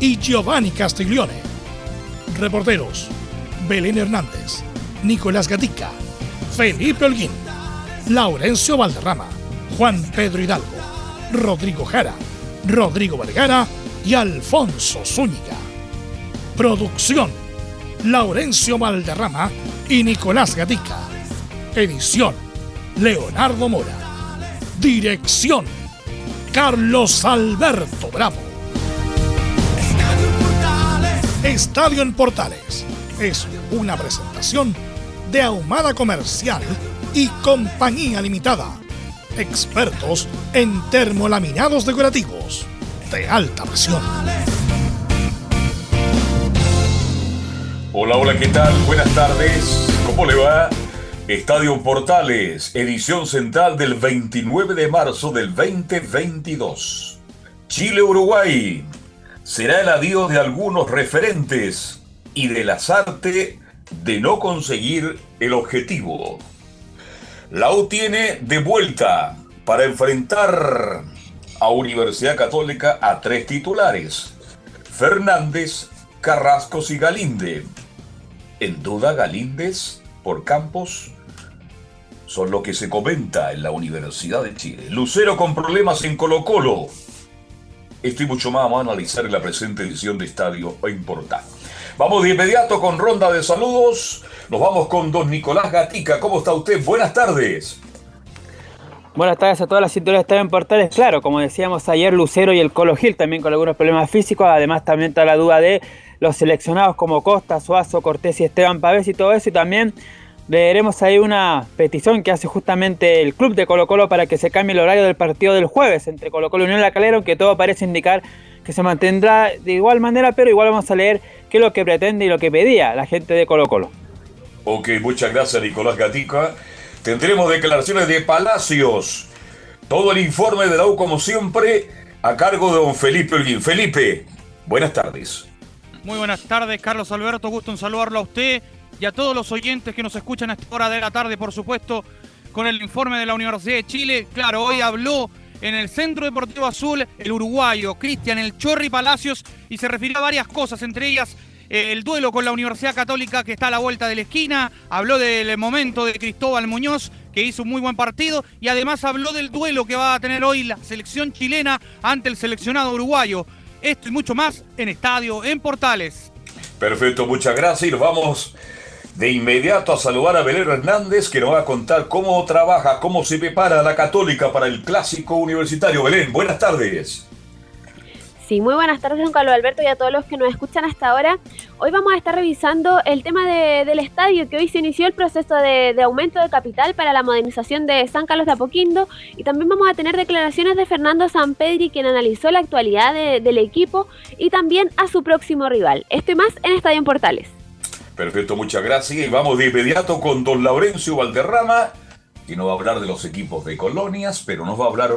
y Giovanni Castiglione. Reporteros: Belén Hernández, Nicolás Gatica, Felipe Holguín, Laurencio Valderrama, Juan Pedro Hidalgo, Rodrigo Jara, Rodrigo Vergara y Alfonso Zúñiga. Producción: Laurencio Valderrama y Nicolás Gatica. Edición: Leonardo Mora. Dirección: Carlos Alberto Bravo. Estadio en Portales es una presentación de Ahumada Comercial y Compañía Limitada. Expertos en termolaminados decorativos de alta presión. Hola, hola, ¿qué tal? Buenas tardes. ¿Cómo le va? Estadio Portales, edición central del 29 de marzo del 2022. Chile-Uruguay, será el adiós de algunos referentes y de las artes de no conseguir el objetivo. La U tiene de vuelta para enfrentar a Universidad Católica a tres titulares, Fernández, Carrascos y Galinde. En duda Galíndez por Campos son lo que se comenta en la Universidad de Chile. Lucero con problemas en Colo Colo. Estoy mucho más vamos a analizar en la presente edición de Estadio Importa. Vamos de inmediato con ronda de saludos. Nos vamos con don Nicolás Gatica. ¿Cómo está usted? Buenas tardes. Buenas tardes a todas las sintonías de Estadio Importales. Claro, como decíamos ayer, Lucero y el Colo Gil también con algunos problemas físicos. Además, también está la duda de los seleccionados como Costa, Suazo, Cortés y Esteban Pavés y todo eso. Y también veremos ahí una petición que hace justamente el club de Colo Colo para que se cambie el horario del partido del jueves entre Colo Colo y Unión La Calera, aunque todo parece indicar que se mantendrá de igual manera, pero igual vamos a leer qué es lo que pretende y lo que pedía la gente de Colo Colo. Ok, muchas gracias Nicolás Gatica. Tendremos declaraciones de Palacios. Todo el informe de la U, como siempre, a cargo de don Felipe Olguín. Felipe, buenas tardes. Muy buenas tardes, Carlos Alberto. Gusto en saludarlo a usted y a todos los oyentes que nos escuchan a esta hora de la tarde, por supuesto, con el informe de la Universidad de Chile. Claro, hoy habló en el Centro Deportivo Azul el uruguayo Cristian El Chorri Palacios y se refirió a varias cosas, entre ellas eh, el duelo con la Universidad Católica que está a la vuelta de la esquina, habló del momento de Cristóbal Muñoz que hizo un muy buen partido y además habló del duelo que va a tener hoy la selección chilena ante el seleccionado uruguayo. Esto y mucho más en Estadio en Portales. Perfecto, muchas gracias y nos vamos de inmediato a saludar a Belén Hernández, que nos va a contar cómo trabaja, cómo se prepara la Católica para el clásico universitario. Belén, buenas tardes. Sí, muy buenas tardes, don Carlos Alberto, y a todos los que nos escuchan hasta ahora. Hoy vamos a estar revisando el tema del estadio, que hoy se inició el proceso de, aumento de capital para la modernización de San Carlos de Apoquindo, y también vamos a tener declaraciones de Fernando Sampedri, quien analizó la actualidad del equipo y también a su próximo rival. Esto más en Estadio en Portales. Perfecto, muchas gracias. Y vamos de inmediato con don Laurencio Valderrama, que nos va a hablar de los equipos de colonias, pero nos va a hablar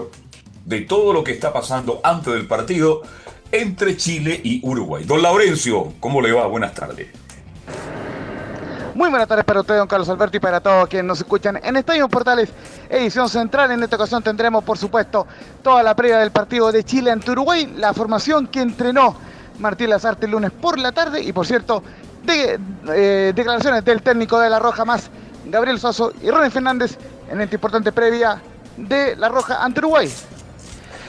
de todo lo que está pasando antes del partido entre Chile y Uruguay. Don Laurencio, ¿cómo le va? Buenas tardes. Muy buenas tardes para usted, don Carlos Alberto, y para todos quienes nos escuchan en Estadio Portales, edición central. En esta ocasión tendremos, por supuesto, toda la previa del partido de Chile ante Uruguay, la formación que entrenó Martín Lazarte el lunes por la tarde, y por cierto, de, eh, declaraciones del técnico de La Roja más Gabriel Soso y Ronnie Fernández en esta importante previa de La Roja ante Uruguay.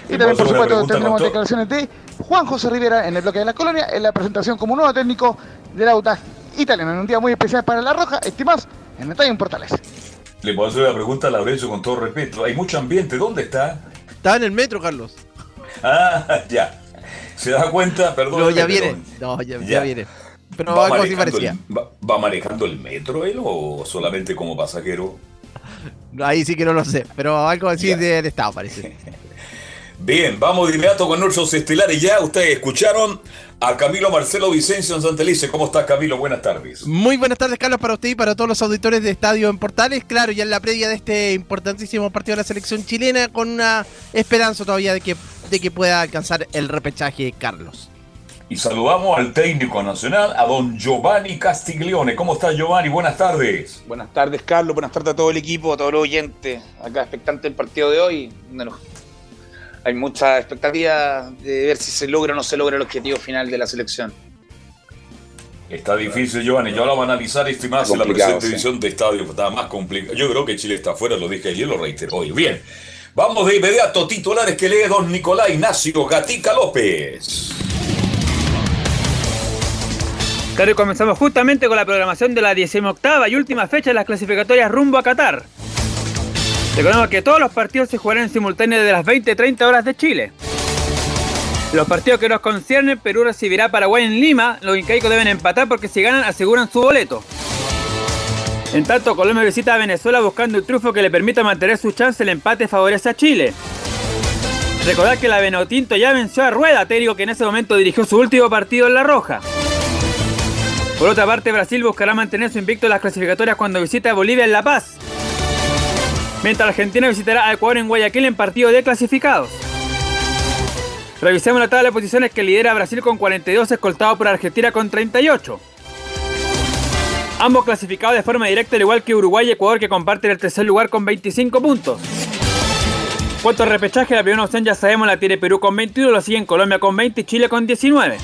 Y también, por supuesto, tendremos declaraciones de Juan José Rivera en el bloque de la colonia en la presentación como nuevo técnico del Audax italiano. En un día muy especial para La Roja, estimados en detalle en Portales. Le puedo hacer una pregunta a Laurencio con todo respeto. Hay mucho ambiente. ¿Dónde está? Está en el metro, Carlos. Ah, ya. ¿Se da cuenta? Perdón. No, ya viene. No, ya, ya viene. Pero ¿Va algo así parecía. va, manejando el metro él o solamente como pasajero? Ahí sí que no lo sé, pero algo así del Estado parece. Bien, vamos de inmediato con nuestros estelares ya. Ustedes escucharon a Camilo Marcelo Vicencio en Santelice. ¿Cómo estás, Camilo? Buenas tardes. Muy buenas tardes, Carlos, para usted y para todos los auditores de Estadio en Portales. Claro, ya en la previa de este importantísimo partido de la selección chilena, con una esperanza todavía de que, de que pueda alcanzar el repechaje, Carlos. Y saludamos al técnico nacional, a don Giovanni Castiglione. ¿Cómo está Giovanni? Buenas tardes. Buenas tardes, Carlos. Buenas tardes a todo el equipo, a todos los oyentes. Acá expectante del partido de hoy. Bueno, hay mucha expectativa de ver si se logra o no se logra el objetivo final de la selección. Está difícil, Giovanni. Ya lo vamos a analizar este más en la presente edición de Estadio. Está más complicado. Yo creo que Chile está afuera, lo dije ayer, lo reitero hoy. Bien. Vamos de inmediato, titulares que lee don Nicolás Ignacio Gatica López. Claro, y comenzamos justamente con la programación de la 18 y última fecha de las clasificatorias rumbo a Qatar. Recordemos que todos los partidos se jugarán en simultáneo desde las 20-30 horas de Chile. Los partidos que nos conciernen, Perú recibirá a Paraguay en Lima. Los incaicos deben empatar porque si ganan aseguran su boleto. En tanto, Colombia visita a Venezuela buscando un triunfo que le permita mantener su chance. El empate favorece a Chile. Recordad que la Venotinto ya venció a Rueda, técnico que en ese momento dirigió su último partido en La Roja. Por otra parte, Brasil buscará mantener su invicto en las clasificatorias cuando visite a Bolivia en La Paz. Mientras Argentina visitará a Ecuador en Guayaquil en partido de clasificados. Revisemos la tabla de posiciones que lidera Brasil con 42, escoltado por Argentina con 38. Ambos clasificados de forma directa, al igual que Uruguay y Ecuador, que comparten el tercer lugar con 25 puntos. Cuanto al repechaje, la primera opción ya sabemos la tiene Perú con 21, lo siguen Colombia con 20 y Chile con 19.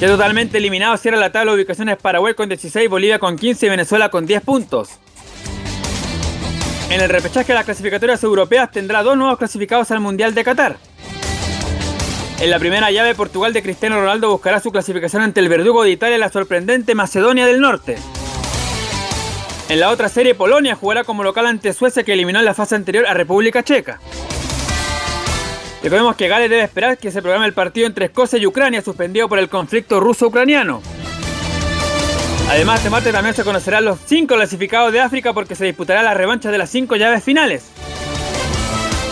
Ya totalmente eliminado cierra la tabla de ubicaciones Paraguay con 16, Bolivia con 15 y Venezuela con 10 puntos. En el repechaje de las clasificatorias europeas tendrá dos nuevos clasificados al Mundial de Qatar. En la primera llave, Portugal de Cristiano Ronaldo buscará su clasificación ante el verdugo de Italia, la sorprendente Macedonia del Norte. En la otra serie, Polonia jugará como local ante Suecia, que eliminó en la fase anterior a República Checa. Recordemos que Gales debe esperar que se programe el partido entre Escocia y Ucrania, suspendido por el conflicto ruso-ucraniano. Además, este martes también se conocerán los cinco clasificados de África porque se disputará la revancha de las cinco llaves finales.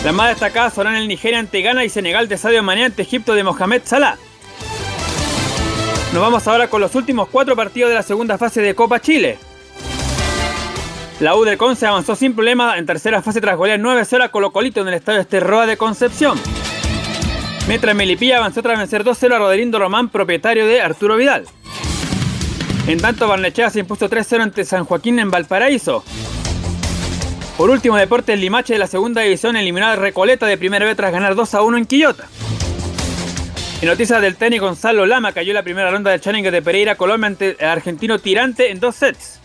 Las más destacadas serán el Nigeria ante Ghana y Senegal de Sadio Mané ante Egipto de Mohamed Salah. Nos vamos ahora con los últimos cuatro partidos de la segunda fase de Copa Chile. La U de Conce avanzó sin problema en tercera fase tras golear 9-0 a Colo Colito en el estadio Esterroa de Concepción. Mientras Melipilla avanzó tras vencer 2-0 a Roderindo Román, propietario de Arturo Vidal. En tanto, Barnechea se impuso 3-0 ante San Joaquín en Valparaíso. Por último, Deportes Limache de la segunda división eliminó a Recoleta de primera vez tras ganar 2-1 en Quillota. En noticias del tenis, Gonzalo Lama cayó en la primera ronda del Challenger de Pereira, Colombia, ante el argentino Tirante en dos sets.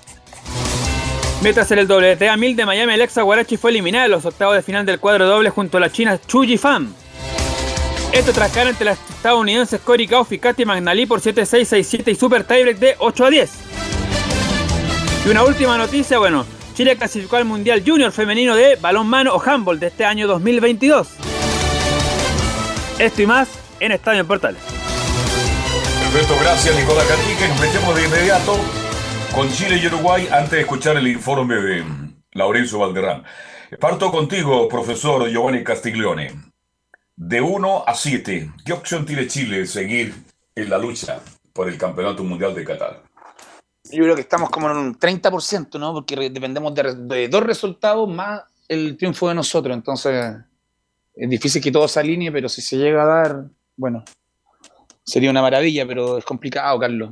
Mientras en el WTA 1000 de Miami, Alexa Guarachi fue eliminada en los octavos de final del cuadro doble junto a la china Chu Fan. Esto tras caer entre las estadounidenses Cory Gauff y Katy Magnali por 7-6, 6-7 y super tiebreak de 8 a 10. Y una última noticia, bueno, Chile clasificó al Mundial Junior Femenino de Balón Mano o Handball de este año 2022. Esto y más en Estadio en Portales. Perfecto, gracias Nicolás Catique. Nos metemos de inmediato con Chile y Uruguay antes de escuchar el informe de Laurencio Valderrán. Parto contigo, profesor Giovanni Castiglione. De 1 a 7, ¿qué opción tiene Chile seguir en la lucha por el Campeonato Mundial de Qatar? Yo creo que estamos como en un 30%, ¿no? Porque dependemos de, de, dos resultados más el triunfo de nosotros. Entonces, es difícil que todo se alinee, pero si se llega a dar, bueno, sería una maravilla, pero es complicado, Carlos.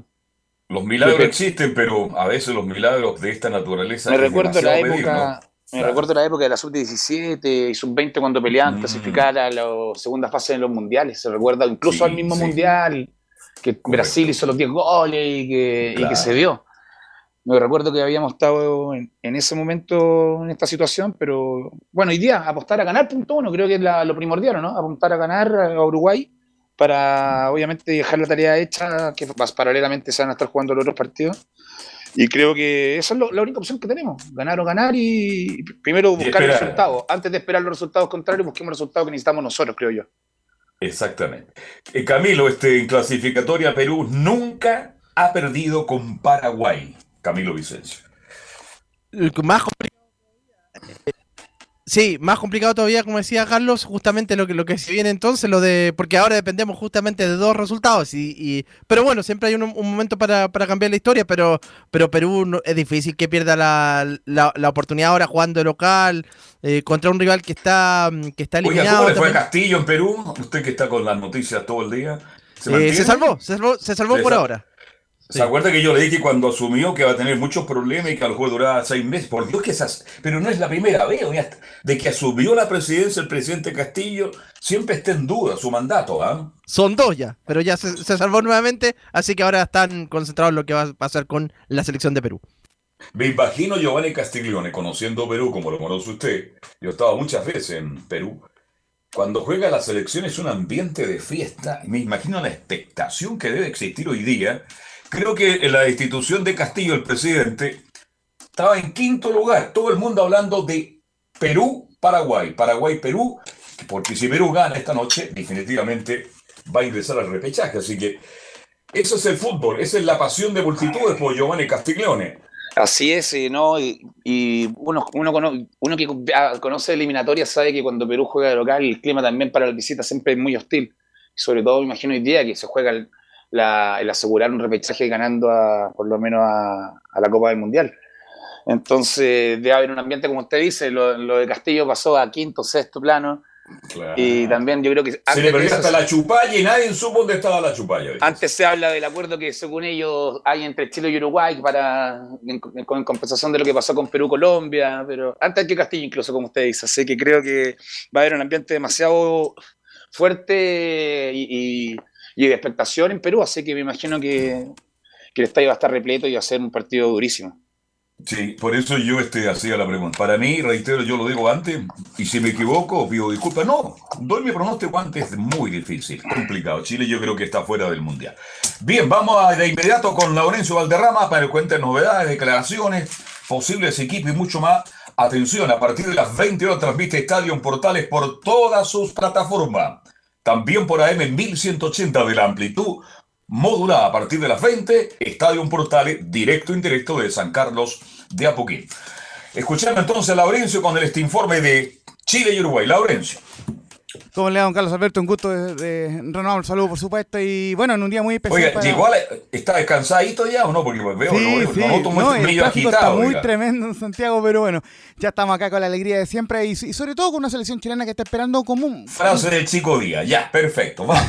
Los milagros existen, pero a veces los milagros de esta naturaleza. Me recuerdo la época. ¿no? Me claro. recuerdo la época de la sub-17 y sub-20 cuando peleaban mm. clasificar a la segunda fase de los mundiales. Se recuerda incluso sí, al mismo sí. mundial que Correcto. Brasil hizo los 10 goles y que, claro. y que, se dio. Me recuerdo que habíamos estado en, en, ese momento en esta situación, pero bueno, hoy día apostar a ganar punto uno, creo que es la, lo primordial, ¿no? Apuntar a ganar a Uruguay para obviamente dejar la tarea hecha, que más paralelamente se van a estar jugando los otros partidos y creo que esa es lo, la única opción que tenemos, ganar o ganar y primero buscar el resultado. Antes de esperar los resultados contrarios, busquemos el resultado que necesitamos nosotros, creo yo. Exactamente. Eh, Camilo, este, en clasificatoria Perú nunca ha perdido con Paraguay. Camilo Vicencio. Más complicado Sí, más complicado todavía, como decía Carlos, justamente lo que, lo que se viene entonces, lo de. Porque ahora dependemos justamente de dos resultados. Y, y pero bueno, siempre hay un, un momento para, para, cambiar la historia, pero, pero Perú no, es difícil que pierda la, la, la oportunidad ahora jugando local eh, contra un rival que está, que está eliminado. Oiga, ¿cómo le fue a Castillo en Perú? Usted que está con las noticias todo el día. ¿Se, eh, se salvó, se salvó, se salvó por ahora. ¿Se acuerda que yo le dije cuando asumió que va a tener muchos problemas y que al juego duraba seis meses? Por Dios que esas. Pero no es la primera vez, de que asumió la presidencia el presidente Castillo, siempre está en duda su mandato, ¿ah? Son dos ya, pero ya se, salvó nuevamente, así que ahora están concentrados en lo que va a pasar con la selección de Perú. Me imagino Giovanni Castiglione, conociendo Perú como lo conoce usted, yo he estado muchas veces en Perú, cuando juega la selección es un ambiente de fiesta, me imagino la expectación que debe existir hoy día Creo que en la institución de Castillo, el presidente, estaba en quinto lugar. Todo el mundo hablando de Perú, Paraguay, Paraguay, Perú, porque si Perú gana esta noche, definitivamente va a ingresar al repechaje. Así que eso es el fútbol, esa es la pasión de multitudes por Giovanni Castiglione. Así es, ¿no? Y, uno, uno, que conoce eliminatoria sabe que cuando Perú juega de local, el clima también para la visita siempre es muy hostil. Sobre todo, imagino hoy día que se juega el, el asegurar un repechaje ganando a, por lo menos a, la Copa del Mundial. Entonces, debe haber un ambiente, como usted dice, lo, de Castillo pasó a quinto, sexto plano. Y también yo creo que... Se le perdió hasta la chupalla y nadie supo dónde estaba la chupalla. Antes se habla del acuerdo que según ellos hay entre Chile y Uruguay para en, compensación de lo que pasó con Perú-Colombia, pero antes que Castillo incluso, como usted dice. Así que creo que va a haber un ambiente demasiado fuerte y y de expectación en Perú, así que me imagino que, que el estadio va a estar repleto y va a ser un partido durísimo. Sí, por eso yo este, hacía la pregunta. Para mí, reitero, yo lo digo antes, y si me equivoco, pido disculpas. No, doy mi pronóstico antes, es muy difícil, complicado. Chile yo creo que está fuera del Mundial. Bien, vamos a, de inmediato con Laurencio Valderrama para que cuente novedades, declaraciones, posibles equipos y mucho más. Atención, a partir de las 20 horas transmite Estadio Portales por todas sus plataformas. También por AM 1180 de la amplitud modulada a partir de las 20, Estadio Portales, directo e indirecto de San Carlos de Apoquín. Escuchando entonces a Laurencio con este informe de Chile y Uruguay. Laurencio. ¿Cómo le da, don Carlos Alberto? Un gusto de, renovar un saludo, por supuesto. Y bueno, en un día muy especial. Oiga, igual está descansadito ya o no? Porque veo, sí, lo, sí. no, el tráfico está muy tremendo en Santiago, pero bueno, ya estamos acá con la alegría de siempre y, sobre todo con una selección chilena que está esperando como un. Frase del chico día, ya, perfecto, vamos.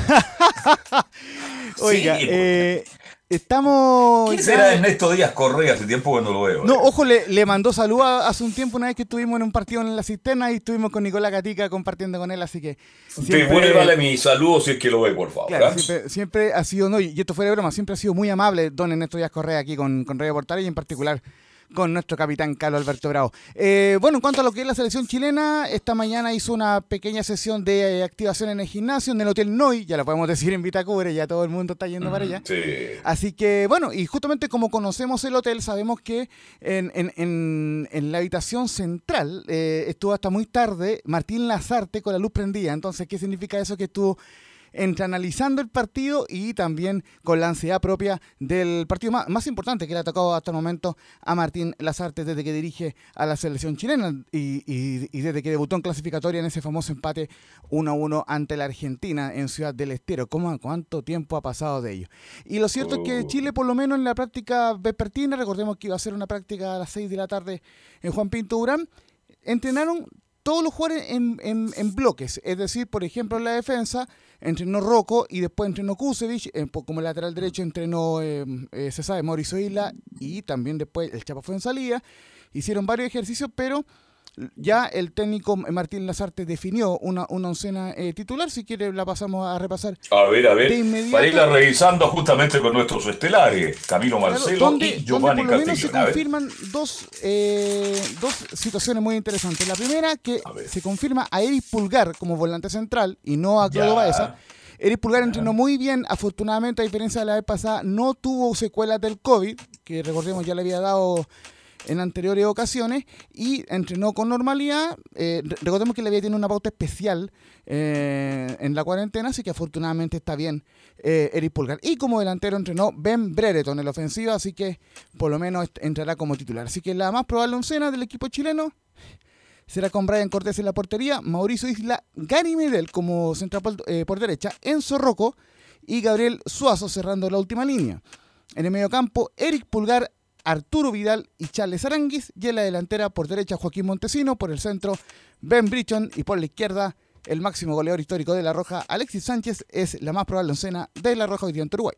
Oiga, eh, Estamos. ¿Quién será Ernesto Díaz Correa? Hace tiempo que no lo veo. No, ojo, le, le mandó salud hace un tiempo, una vez que estuvimos en un partido en la cisterna y estuvimos con Nicolás Gatica compartiendo con él, así que. Siempre, vale mi saludo si es que lo ve, por favor. Claro, siempre, siempre, ha sido, no, y esto fuera de broma, siempre ha sido muy amable don Ernesto Díaz Correa aquí con, con Radio Portal y en particular con nuestro capitán Carlos Alberto Bravo. Eh, bueno, en cuanto a lo que es la selección chilena, esta mañana hizo una pequeña sesión de eh, activación en el gimnasio, en el Hotel Noi, ya lo podemos decir en Vitacure, ya todo el mundo está yendo para allá. Así que, bueno, y justamente como conocemos el hotel, sabemos que en, la habitación central eh, estuvo hasta muy tarde Martín Lazarte con la luz prendida. Entonces, ¿qué significa eso? Que estuvo entre analizando el partido y también con la ansiedad propia del partido más, importante que le ha tocado hasta el momento a Martín Lazarte desde que dirige a la selección chilena y, desde que debutó en clasificatoria en ese famoso empate 1-1 ante la Argentina en Ciudad del Estero. ¿Cómo, ¿Cuánto tiempo ha pasado de ello? Y lo cierto es que oh. Chile, por lo menos en la práctica vespertina, recordemos que iba a ser una práctica a las 6 de la tarde en Juan Pinto Durán, entrenaron todos los jugadores en, en, bloques. Es decir, por ejemplo, en la defensa entrenó Rocco y después entrenó Kusevich, como lateral derecho entrenó, eh, eh, se Mauricio Isla y también después el Chapa fue en salida. Hicieron varios ejercicios, pero ya el técnico Martín Lazarte definió una, una oncena eh, titular. Si quiere, la pasamos a repasar. A ver, a ver. Para irla revisando justamente con nuestros estelares, Camilo Marcelo y Giovanni donde por lo menos se confirman dos, eh, dos situaciones muy interesantes. La primera, que se confirma a Eric Pulgar como volante central y no a Claudio Baeza. Eric Pulgar entrenó muy bien, afortunadamente, a diferencia de la vez pasada, no tuvo secuelas del COVID, que recordemos ya le había dado en anteriores ocasiones y entrenó con normalidad. Eh, recordemos que le había tenido una pauta especial eh, en la cuarentena, así que afortunadamente está bien eh, Eric Pulgar. Y como delantero entrenó Ben Brereton en la ofensiva, así que por lo menos entrará como titular. Así que la más probable oncena del equipo chileno será con Brian Cortés en la portería, Mauricio Isla, Gary Medel como central por, por derecha, Enzo Rocco y Gabriel Suazo cerrando la última línea. En el mediocampo, Eric Pulgar, Arturo Vidal y Charles Aranguis. Y en la delantera, por derecha, Joaquín Montesino. Por el centro, Ben Brichon. Y por la izquierda, el máximo goleador histórico de La Roja, Alexis Sánchez, es la más probable oncena de La Roja hoy día en Uruguay.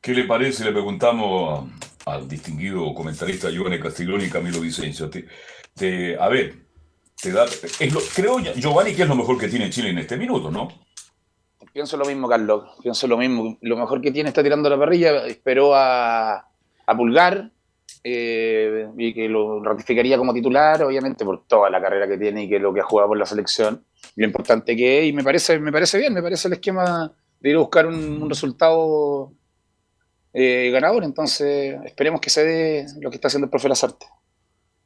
¿Qué le parece? Le preguntamos al distinguido comentarista Giovanni Castiglione y Camilo Vicencio. Te, te- a ver, te da, es lo- creo, Giovanni, que es lo mejor que tiene Chile en este minuto, ¿no? Pienso lo mismo, Carlos. Pienso lo mismo. Lo mejor que tiene está tirando la parrilla. Esperó a, a Pulgar eh, y que lo ratificaría como titular, obviamente, por toda la carrera que tiene y que lo que ha jugado por la selección. Lo importante que es. Y me parece, me parece bien, me parece el esquema de ir a buscar un, resultado eh, ganador. Entonces, esperemos que se dé lo que está haciendo el profe Lazarte.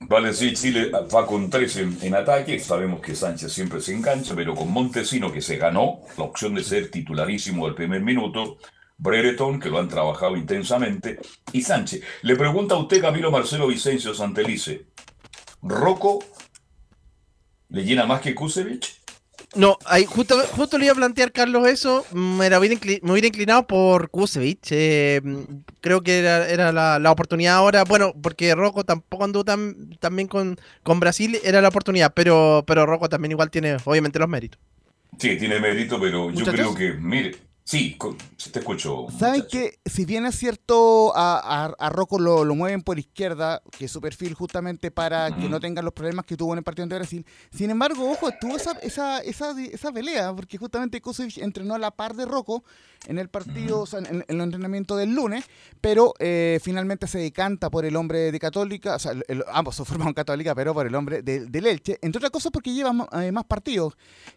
Vale, sí, Chile va con tres en ataque. Sabemos que Sánchez siempre se engancha, pero con Montesino, que se ganó la opción de ser titularísimo del primer minuto, Brereton, que lo han trabajado intensamente, y Sánchez. Le pregunta a usted, Camilo Marcelo Vicencio Santelice, ¿Rocco le llena más que Kusevich? No, ahí justo, justo le iba a plantear, Carlos, eso. Me, era me hubiera inclinado por Kusevich. eh, creo que era, era la, la oportunidad ahora. Bueno, porque Rocco tampoco anduvo tan, tan bien con, con Brasil. Era la oportunidad, pero, pero Rocco también igual tiene, obviamente, los méritos. Sí, tiene mérito, pero yo creo que, mire, sí, te escucho. ¿Saben que si bien es cierto a, a, a Rocco lo, lo mueven por izquierda, que es su perfil justamente para que no tengan los problemas que tuvo en el partido ante Brasil, sin embargo, ojo, tuvo esa, esa, esa, esa pelea, porque justamente Kosovic entrenó a la par de Rocco en el partido, o sea, en, en el entrenamiento del lunes, pero eh, finalmente se decanta por el hombre de Católica, o sea, el- ambos se formaron Católica, pero por el hombre de- del Elche, entre otras cosas porque lleva eh, más partidos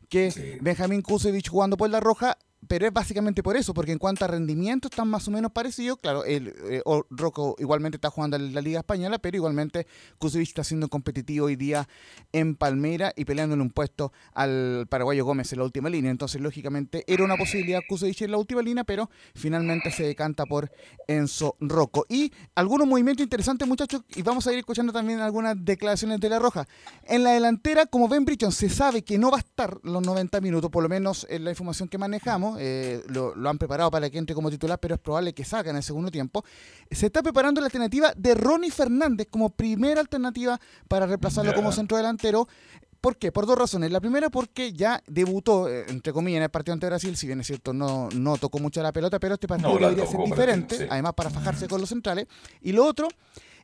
que Sí. Benjamín Kusevich jugando por la roja, pero es básicamente por eso, porque en cuanto a rendimiento están más o menos parecidos. Claro, el eh, Rocco igualmente está jugando en la Liga Española, pero igualmente Kusevich está siendo competitivo hoy día en Palmera y peleándole un puesto al paraguayo Gómez en la última línea. Entonces, lógicamente, era una posibilidad Kusevich en la última línea, pero finalmente se decanta por Enzo Rocco. Y algunos movimientos interesantes, muchachos, y vamos a ir escuchando también algunas declaraciones de la Roja. En la delantera, como Ben Bridgeton, se sabe que no va a estar los 90 minutos, por lo menos en la información que manejamos. Eh, lo, lo han preparado para que entre como titular, pero es probable que salga en el segundo tiempo. Se está preparando la alternativa de Ronnie Fernández como primera alternativa para reemplazarlo como centro delantero. ¿Por qué? Por dos razones. La primera porque ya debutó, eh, entre comillas, en el partido ante Brasil, si bien es cierto, no, no tocó mucho la pelota, pero este partido No debería ser diferente, sí. además para fajarse con los centrales. Y lo otro,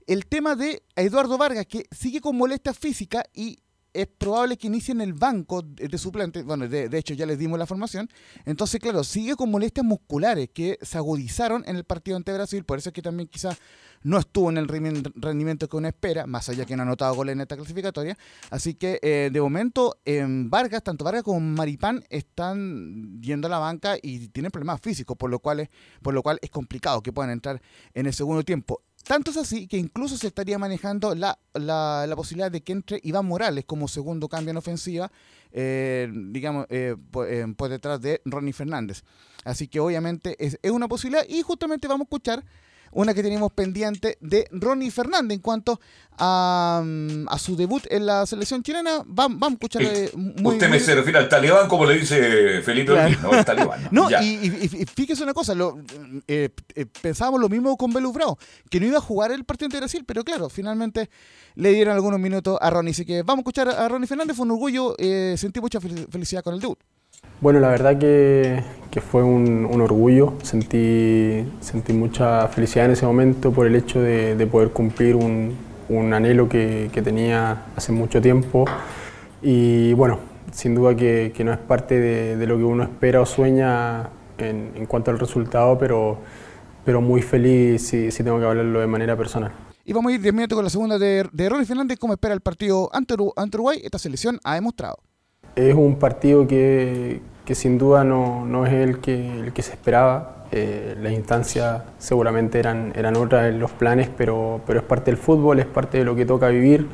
el tema de Eduardo Vargas, que sigue con molestias físicas y es probable que inicie en el banco de, suplentes. Bueno, de, hecho ya les dimos la formación. Entonces, claro, sigue con molestias musculares que se agudizaron en el partido ante Brasil. Por eso es que también quizás no estuvo en el rendimiento que uno espera, más allá que no ha anotado goles en esta clasificatoria. Así que eh, de momento en Vargas, tanto Vargas como Maripán están yendo a la banca y tienen problemas físicos, por lo cual es, por lo cual es complicado que puedan entrar en el segundo tiempo. Tanto es así que incluso se estaría manejando la, la, la posibilidad de que entre Iván Morales como segundo cambio en ofensiva, eh, digamos, eh, por, eh, por detrás de Ronnie Fernández. Así que obviamente es, es una posibilidad y justamente vamos a escuchar una que tenemos pendiente de Ronnie Fernández en cuanto a, mm, a su debut en la selección chilena. Vamos, vamos a escuchar eh, muy, Usted muy- me se refiere al talibán, como le dice Felipe Claro. Ortiz, ¿no? El talibán. No, y, y- y fíjese una cosa, lo, eh, eh, pensábamos lo mismo con Belus Bravo, que no iba a jugar el partido ante Brasil, pero claro, finalmente le dieron algunos minutos a Ronnie. Así que vamos a escuchar a Ronnie Fernández, fue un orgullo, eh, sentí mucha fel- felicidad con el debut. Bueno, la verdad que, fue un, orgullo, sentí, mucha felicidad en ese momento por el hecho de, de poder cumplir un, anhelo que, tenía hace mucho tiempo y bueno, sin duda que, no es parte de, lo que uno espera o sueña en, cuanto al resultado, pero, muy feliz si, tengo que hablarlo de manera personal. Y vamos a ir 10 minutos con la segunda de, de Fernández, espera el partido ante Uruguay. Esta selección ha demostrado. Es un partido que, que sin duda no, no es el que, el que se esperaba. Eh, las instancias seguramente eran, eran otras en los planes, pero, pero es parte del fútbol, es parte de lo que toca vivir.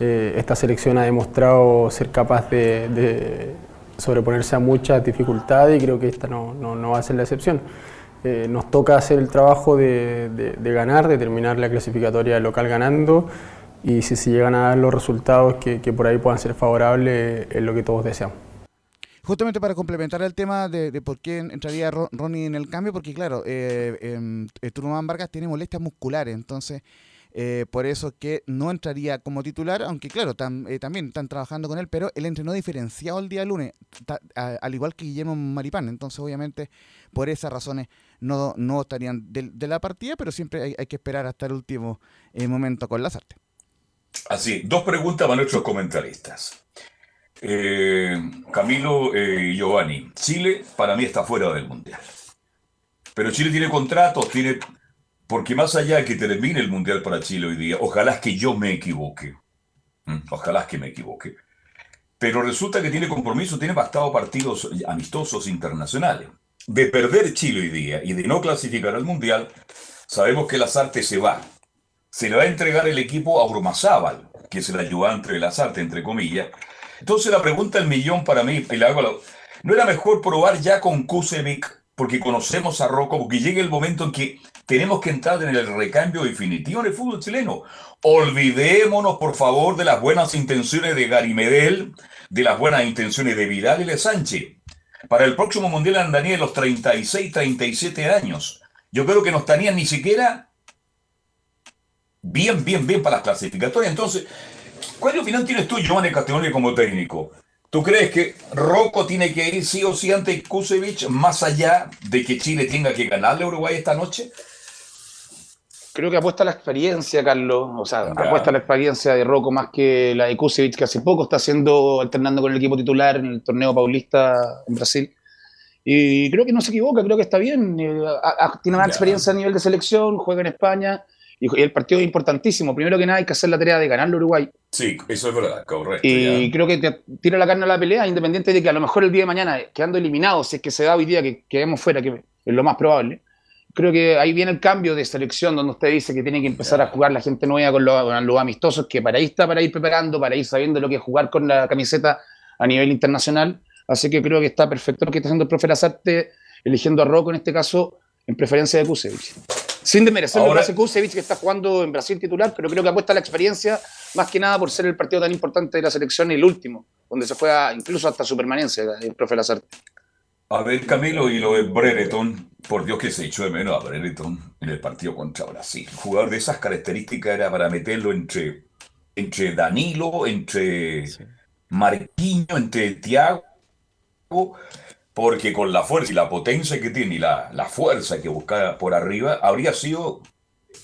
Eh, esta selección ha demostrado ser capaz de, de sobreponerse a muchas dificultades y creo que esta no, no, no va a ser la excepción. Eh, nos toca hacer el trabajo de, de- de ganar, de terminar la clasificatoria local ganando y si se llegan a dar los resultados que, por ahí puedan ser favorables, es lo que todos deseamos. Justamente para complementar el tema de, por qué entraría Ronnie en el cambio, porque claro, eh, em, eh, Vargas tiene molestias musculares, entonces eh, por eso que no entraría como titular, aunque claro, eh, también están trabajando con él, pero él entrenó diferenciado el día lunes, al igual que Guillermo Maripán, entonces obviamente por esas razones no, no estarían de, la partida, pero siempre hay, que esperar hasta el último eh, momento con las artes. Así, dos preguntas para nuestros comentaristas. Camilo y Giovanni, Chile para mí está fuera del Mundial. Pero Chile tiene contratos, tiene porque más allá de que termine el Mundial para Chile hoy día, ojalá que yo me equivoque. Mm, ojalá que me equivoque. Pero resulta que tiene compromiso, tiene bastado partidos amistosos internacionales. De perder Chile hoy día y de no clasificar al Mundial, sabemos que Lazarte se va. Se le va a entregar el equipo a Urmazábal, que es el ayudante de Lazarte, entre comillas. Entonces la pregunta del millón para mí, y ¿no era mejor probar ya con Kusevic porque conocemos a Rocco, porque llega el momento en que tenemos que entrar en el recambio definitivo en el fútbol chileno. Olvidémonos, por favor, de las buenas intenciones de Gary Medel, de las buenas intenciones de Vidal y de Sánchez. Para el próximo Mundial andaría los 36, 37 años. Yo creo que no estarían ni siquiera bien, bien, bien para las clasificatorias. Entonces, ¿cuál opinión tienes tú, Giovanni Castelloni, como técnico? ¿Tú crees que Rocco tiene que ir sí o sí ante Kusevich más allá de que Chile tenga que ganarle a Uruguay esta noche? Creo que apuesta a la experiencia, Carlos. O sea, apuesta a la experiencia de Rocco más que la de Kusevich, que hace poco está haciendo, alternando con el equipo titular en el torneo paulista en Brasil. Y creo que no se equivoca, creo que está bien. Eh, tiene más experiencia a nivel de selección, juega en España. Y el partido es importantísimo. Primero que nada hay que hacer la tarea de ganarle a Uruguay. Sí, eso es verdad, correcto. Y creo que te tira la carne a la pelea, independiente de que a lo mejor el día de mañana, quedando eliminado, si es que se da hoy día que quedemos fuera, que es lo más probable, creo que ahí viene el cambio de selección, donde usted dice que tiene que empezar a jugar la gente nueva con los, amistosos, que para ahí está, para ir preparando, para ir sabiendo lo que es jugar con la camiseta a nivel internacional. Así que creo que está perfecto lo que está haciendo el profe Lazarte, eligiendo a Rocco en este caso, en preferencia de Kusevich. Sin desmerecer lo que hace Kusevich, que está jugando en Brasil titular, pero creo que apuesta la experiencia, más que nada por ser el partido tan importante de la selección y el último, donde se fue incluso hasta su permanencia, el profe Lazarte. A ver, Camilo, y lo de Brereton, por Dios que se echó de menos a Brereton en el partido contra Brasil. jugador de esas características era para meterlo entre, entre Danilo, entre Marquinho, entre Tiago porque con la fuerza y la potencia que tiene y la, fuerza que busca por arriba, habría sido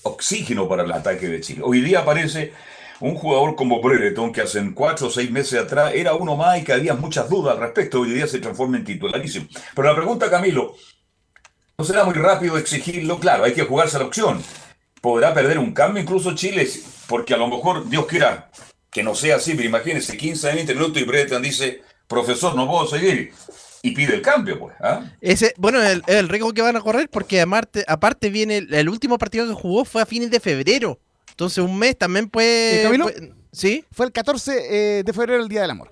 oxígeno para el ataque de Chile. Hoy día aparece un jugador como Brereton, que hace cuatro o seis meses atrás era uno más y que había muchas dudas al respecto, hoy día se transforma en titularísimo. Pero la pregunta, Camilo, ¿no será muy rápido exigirlo? Claro, hay que jugarse la opción. ¿Podrá perder un cambio incluso Chile? Porque a lo mejor, Dios quiera que no sea así, pero imagínense, 15, 20 minutos y Brereton dice, profesor, no puedo seguir y pide el cambio, pues. ¿ah? Ese, bueno, el, el riesgo que van a correr, porque aparte, aparte viene el, último partido que jugó fue a fines de febrero. Entonces un mes también puede. ¿Eh, ¿Sí? Fue el 14 eh, de febrero, el Día del Amor.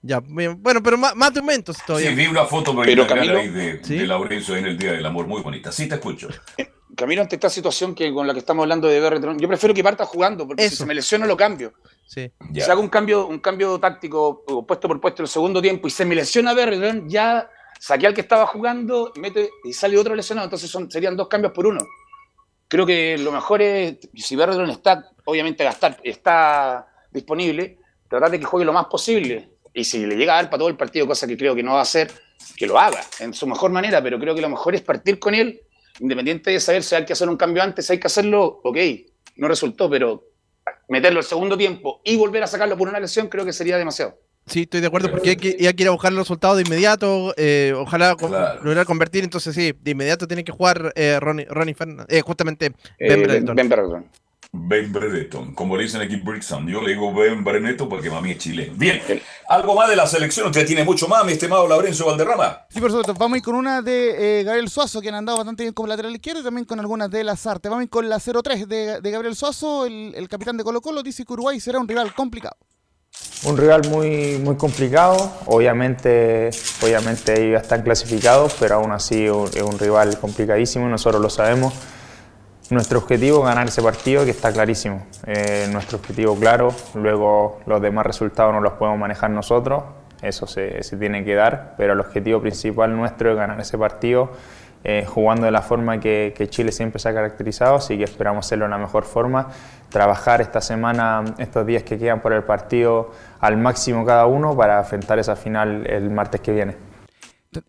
Ya, bueno, pero más, más de un mes todavía. Sí, vi una foto pero Camilo, de, de Laurencio en el Día del Amor, muy bonita. Sí, te escucho. Camilo, ante esta situación que con la que estamos hablando de Berretron, yo prefiero que parta jugando, porque si se me lesiona lo cambio. Sí. Si hago un cambio, un cambio táctico puesto por puesto en el segundo tiempo y se me lesiona Berretron, ya saqué al que estaba jugando mete, y sale otro lesionado, entonces son, serían dos cambios por uno. Creo que lo mejor es, si Berretron está, obviamente gastar, está disponible, tratar de que juegue lo más posible. Y si le llega a dar para todo el partido, cosa que creo que no va a hacer, que lo haga en su mejor manera, pero creo que lo mejor es partir con él independiente de saber si hay que hacer un cambio antes, hay que hacerlo, ok, no resultó, pero meterlo el segundo tiempo y volver a sacarlo por una lesión creo que sería demasiado. Sí, estoy de acuerdo, porque hay que, hay que ir a buscar el resultado de inmediato, eh, ojalá lograr convertir, entonces sí, de inmediato tiene que jugar eh, Ronnie, Ronnie eh, justamente Ben, ben Ben Brereton, como le dicen aquí en Brixton. Yo le digo Ben Breneto porque mami es chileno. Bien, algo más de la selección. Usted tiene mucho más, mi estimado Laurencio Valderrama. Sí, por supuesto. Vamos a ir con una de eh, Gabriel Suazo, que han andado bastante bien como lateral izquierdo, y también con algunas de las artes. Vamos a ir con la 0-3 de, Gabriel Suazo, el, capitán de Colo Colo. Dice que Uruguay será un rival complicado. Un rival muy, muy complicado. Obviamente, obviamente ellos están clasificados, pero aún así es un rival complicadísimo. Nosotros lo sabemos nuestro objetivo es ganar ese partido que está clarísimo. Eh, nuestro objetivo claro, luego los demás resultados no los podemos manejar nosotros, eso se, se tiene que dar, pero el objetivo principal nuestro es ganar ese partido eh, jugando de la forma que, que, Chile siempre se ha caracterizado, así que esperamos hacerlo de la mejor forma, trabajar esta semana, estos días que quedan por el partido al máximo cada uno para enfrentar esa final el martes que viene.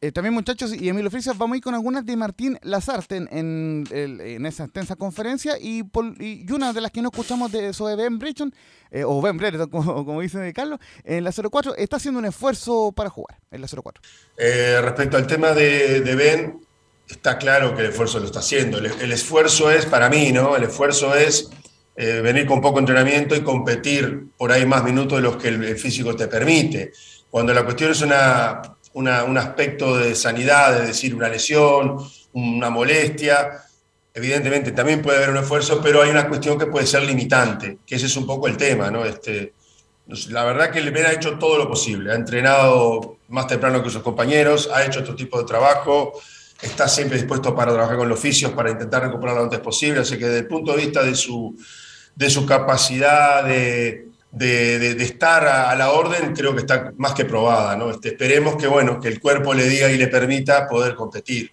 Eh, también muchachos y Emilio Frisia, vamos a ir con algunas de Martín Lazarte en, en, esa extensa conferencia y, y, una de las que no escuchamos de de Ben Bridgeton, eh, o Ben Brereton, como, como, dice Carlos, en la 04, está haciendo un esfuerzo para jugar en la 04. Eh, respecto al tema de, de, Ben, está claro que el esfuerzo lo está haciendo. El, esfuerzo es, para mí, ¿no? El esfuerzo es eh, venir con poco entrenamiento y competir por ahí más minutos de los que el físico te permite. Cuando la cuestión es una un aspecto de sanidad, es decir, una lesión, una molestia. Evidentemente también puede haber un esfuerzo, pero hay una cuestión que puede ser limitante, que ese es un poco el tema, ¿no? Este, la verdad que Ben ha hecho todo lo posible, ha entrenado más temprano que sus compañeros, ha hecho otro tipo de trabajo, está siempre dispuesto para trabajar con los oficios, para intentar recuperarlo lo antes posible, así que desde el punto de vista de su, de su capacidad de, de, de, de, estar a, la orden creo que está más que probada, ¿no? Este, esperemos que, bueno, que el cuerpo le diga y le permita poder competir.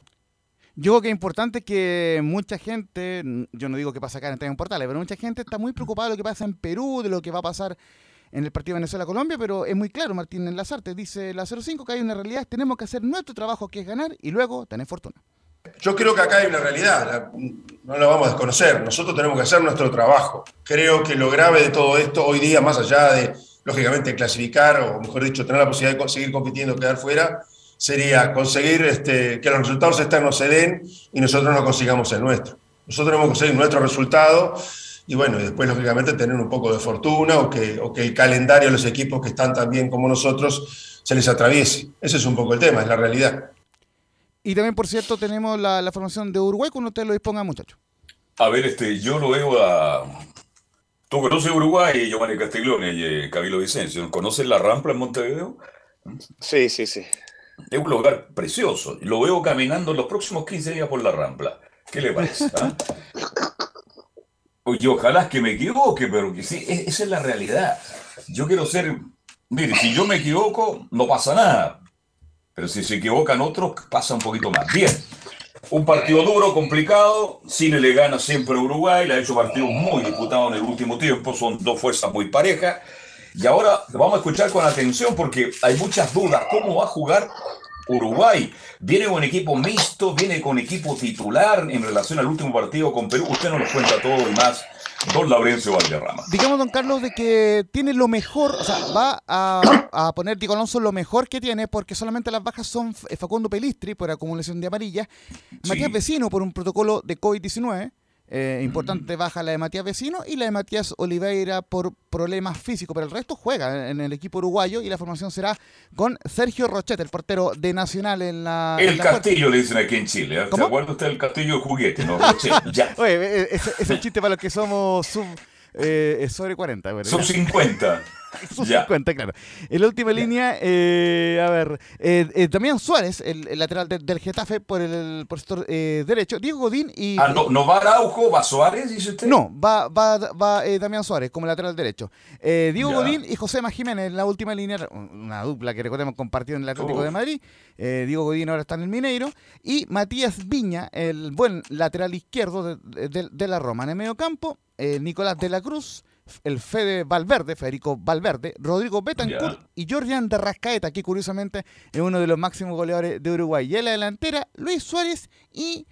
Yo creo que es importante que mucha gente, yo no digo que pasa acá en Estadio Portales, pero mucha gente está muy preocupada de lo que pasa en Perú, de lo que va a pasar en el partido Venezuela-Colombia, pero es muy claro, Martín en Lazarte, dice la 05 que hay una realidad, tenemos que hacer nuestro trabajo que es ganar y luego tener fortuna. Yo creo que acá hay una realidad, no la vamos a desconocer. Nosotros tenemos que hacer nuestro trabajo. Creo que lo grave de todo esto hoy día, más allá de, lógicamente, clasificar, o mejor dicho, tener la posibilidad de seguir compitiendo, quedar fuera, sería conseguir este, que los resultados externos se den y nosotros no consigamos el nuestro. Nosotros tenemos que conseguir nuestro resultado y bueno, y después, lógicamente, tener un poco de fortuna o que, o que el calendario de los equipos que están tan bien como nosotros se les atraviese. Ese es un poco el tema, es la realidad. Y también, por cierto, tenemos la, la formación de Uruguay cuando usted lo disponga, muchachos. A ver, este, yo lo veo a. Tú conoces Uruguay, Giovanni Castiglione y eh, Camilo Vicencio. ¿Conoces la Rampla en Montevideo? Sí, sí, sí. Es un lugar precioso. Lo veo caminando los próximos 15 días por la Rampla. ¿Qué le parece? ¿Ah? Oye, ojalá que me equivoque, pero que sí, esa es la realidad. Yo quiero ser. Mire, si yo me equivoco, no pasa nada. Pero si se equivocan otros, pasa un poquito más. Bien. Un partido duro, complicado. Chile le gana siempre a Uruguay. Le ha hecho partidos muy disputados en el último tiempo. Son dos fuerzas muy parejas. Y ahora vamos a escuchar con atención porque hay muchas dudas. ¿Cómo va a jugar Uruguay? Viene con equipo mixto, viene con equipo titular en relación al último partido con Perú. Usted nos lo cuenta todo y más. Don Laurencio Valderrama. Digamos, don Carlos, de que tiene lo mejor, o sea, va a, a poner Diego Alonso lo mejor que tiene, porque solamente las bajas son Facundo Pelistri por acumulación de amarilla, sí. Matías Vecino por un protocolo de COVID-19, eh, importante mm. baja la de Matías Vecino y la de Matías Oliveira por problemas físicos, pero el resto juega en el equipo uruguayo y la formación será con Sergio Rochete, el portero de Nacional en la. El en la Castillo le dicen aquí en Chile. ¿eh? ¿Se acuerda usted del Castillo de juguete? No, ya. Oye, ese es el chiste para los que somos sub. Eh, sobre 40. Bueno, Son 50. Sus 50, claro. En la última línea, eh, a ver, eh, eh, Damián Suárez, el, el lateral de, del Getafe por el, por sector derecho, Diego Godín y... Ah, no, ¿no va Araujo, va Suárez, dice usted? No, va, va, va Damián Suárez como lateral derecho. Diego. Godín y José Jiménez en la última línea, una dupla que recordemos compartido en el Atlético de Madrid. Diego Godín ahora está en el Mineiro. Y Matías Viña, el buen lateral izquierdo de, de, de la Roma. En el medio campo, Nicolás de la Cruz, el Fede Valverde, Federico Valverde, Rodrigo Betancourt yeah. y Jordian de Rascaeta, que curiosamente es uno de los máximos goleadores de Uruguay. Y en la delantera, Luis Suárez y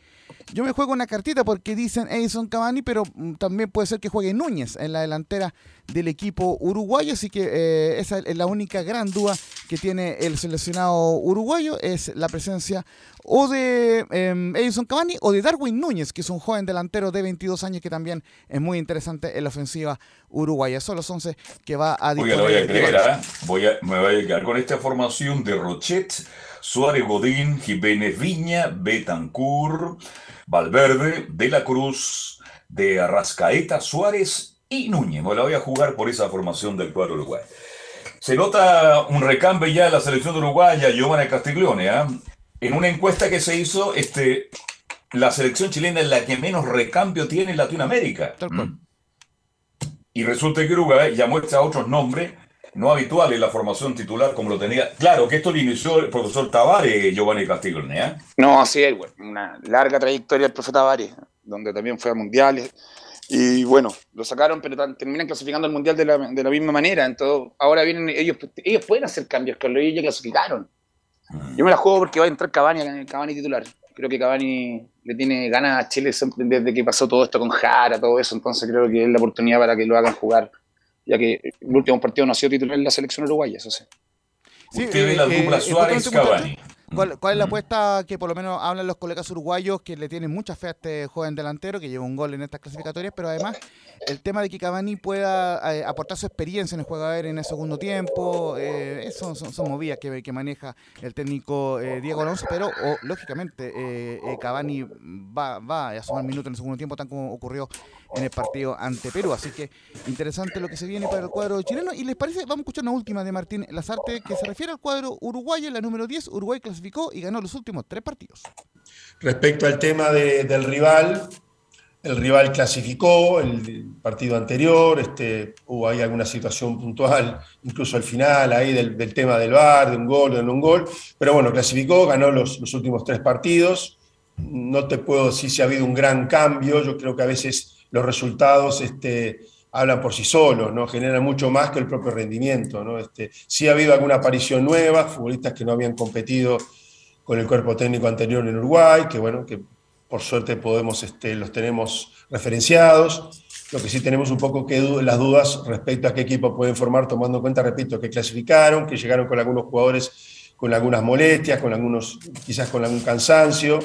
yo me juego una cartita porque dicen Edison Cavani, pero también puede ser que juegue Núñez en la delantera del equipo uruguayo, así que eh, esa es la única gran duda que tiene el seleccionado uruguayo, es la presencia o de eh, Edison Cavani o de Darwin Núñez, que es un joven delantero de 22 años que también es muy interesante en la ofensiva uruguaya. Son los 11 que va a disponer. Oiga, lo voy a creer, ¿eh? voy a, me voy a quedar con esta formación de Rochet, Suárez Godín, Jiménez Viña, Betancourt, Valverde, De la Cruz, de Arrascaeta, Suárez y Núñez. Me la voy a jugar por esa formación del cuadro Uruguay. Se nota un recambio ya de la selección uruguaya, Giovanni Castiglione, ¿eh? En una encuesta que se hizo, este, la selección chilena es la que menos recambio tiene en Latinoamérica. Y resulta que Uruguay ya muestra otros nombres no habituales en la formación titular como lo tenía. Claro que esto lo inició el profesor Tavares, Giovanni Castillo, ¿eh? No, así es, bueno, una larga trayectoria del profesor Tavares, donde también fue a mundiales. Y bueno, lo sacaron, pero terminan clasificando al mundial de la, de la misma manera. Entonces, ahora vienen ellos, ellos pueden hacer cambios, que ellos ya clasificaron. Mm. Yo me la juego porque va a entrar Cavani, Cavani titular. Creo que Cavani le tiene ganas a Chile desde que pasó todo esto con Jara, todo eso. Entonces creo que es la oportunidad para que lo hagan jugar, ya que el último partido no ha sido titular en la selección uruguaya, eso sí. sí Usted ve la eh, dupla eh, Suárez-Cavani. ¿Cuál, ¿Cuál, es la apuesta que por lo menos hablan los colegas uruguayos que le tienen mucha fe a este joven delantero que lleva un gol en estas clasificatorias, pero además el tema de que Cavani pueda eh, aportar su experiencia en el juego aéreo en el segundo tiempo, eh, son, son, movidas que, que, maneja el técnico eh, Diego Alonso, pero lógicamente eh, Cavani va, va a sumar minutos en el segundo tiempo, tan como ocurrió en el partido ante Perú. Así que interesante lo que se viene para el cuadro chileno. ¿Y les parece? Vamos a escuchar una última de Martín Lazarte que se refiere al cuadro uruguayo, la número 10. Uruguay clasificó y ganó los últimos tres partidos. Respecto al tema del rival, el rival clasificó el partido anterior, este, hubo ahí alguna situación puntual, incluso al final ahí del, tema del VAR, de un gol o de un gol, pero bueno, clasificó, ganó los, los, últimos tres partidos. No te puedo decir si ha habido un gran cambio, yo creo que a veces los resultados este, hablan por sí solos, ¿no? generan mucho más que el propio rendimiento. ¿no? Este, sí ha habido alguna aparición nueva, futbolistas que no habían competido con el cuerpo técnico anterior en Uruguay, que bueno, que por suerte podemos, este, los tenemos referenciados. Lo que sí tenemos un poco que las dudas respecto a qué equipo pueden formar, tomando en cuenta, repito, que clasificaron, que llegaron con algunos jugadores con algunas molestias, con algunos, quizás con algún cansancio,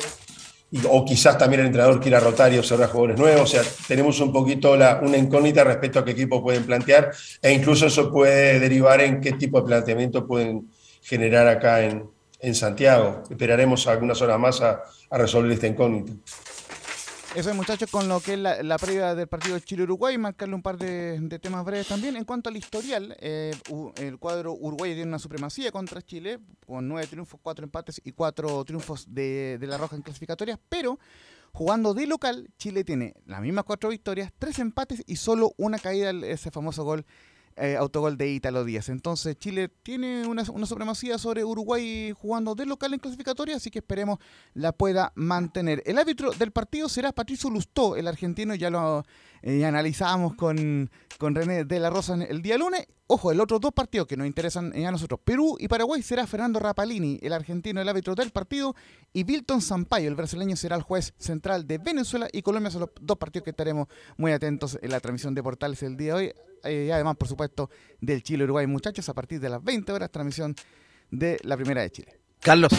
o quizás también el entrenador quiera rotar y observar jugadores nuevos. O sea, tenemos un poquito la, una incógnita respecto a qué equipo pueden plantear, e incluso eso puede derivar en qué tipo de planteamiento pueden generar acá en, en Santiago. Esperaremos algunas horas más a, resolver esta incógnita. Eso es, muchachos, con lo que es la, previa del partido de Chile-Uruguay, marcarle un par de, temas breves también. En cuanto al historial, eh, el cuadro Uruguay tiene una supremacía contra Chile, con nueve triunfos, cuatro empates y cuatro triunfos de, de la Roja en clasificatorias, pero jugando de local, Chile tiene las mismas cuatro victorias, tres empates y solo una caída, ese famoso gol eh, autogol de Ítalo Díaz. Entonces Chile tiene una, supremacía sobre Uruguay jugando de local en clasificatoria, así que esperemos la pueda mantener. El árbitro del partido será Patricio Lustó, el argentino, ya lo eh, analizamos con, con René de la Rosa el día lunes. Ojo, el otro dos partidos que nos interesan eh, a nosotros, Perú y Paraguay, será Fernando Rapalini, el argentino, el árbitro del partido, y Bilton Sampaio, el brasileño, será el juez central de Venezuela y Colombia. Son los dos partidos que estaremos muy atentos en la transmisión de Portales el día de hoy. Eh, y además, por supuesto, del Chile-Uruguay, muchachos, a partir de las 20 horas, transmisión de la Primera de Chile. Carlos.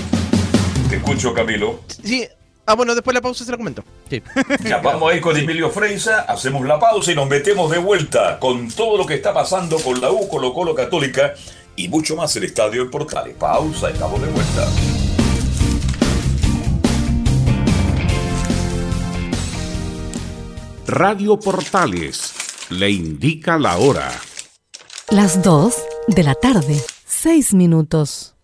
Te escucho, Camilo. Sí. Ah, bueno, después de la pausa se lo comento. Sí. Ya vamos ahí con Emilio Freisa, hacemos la pausa y nos metemos de vuelta con todo lo que está pasando con la U, Colo Colo Católica y mucho más el Estadio de Portales. Pausa, estamos de vuelta. Radio Portales le indica la hora. Las 2 de la tarde, 6 minutos.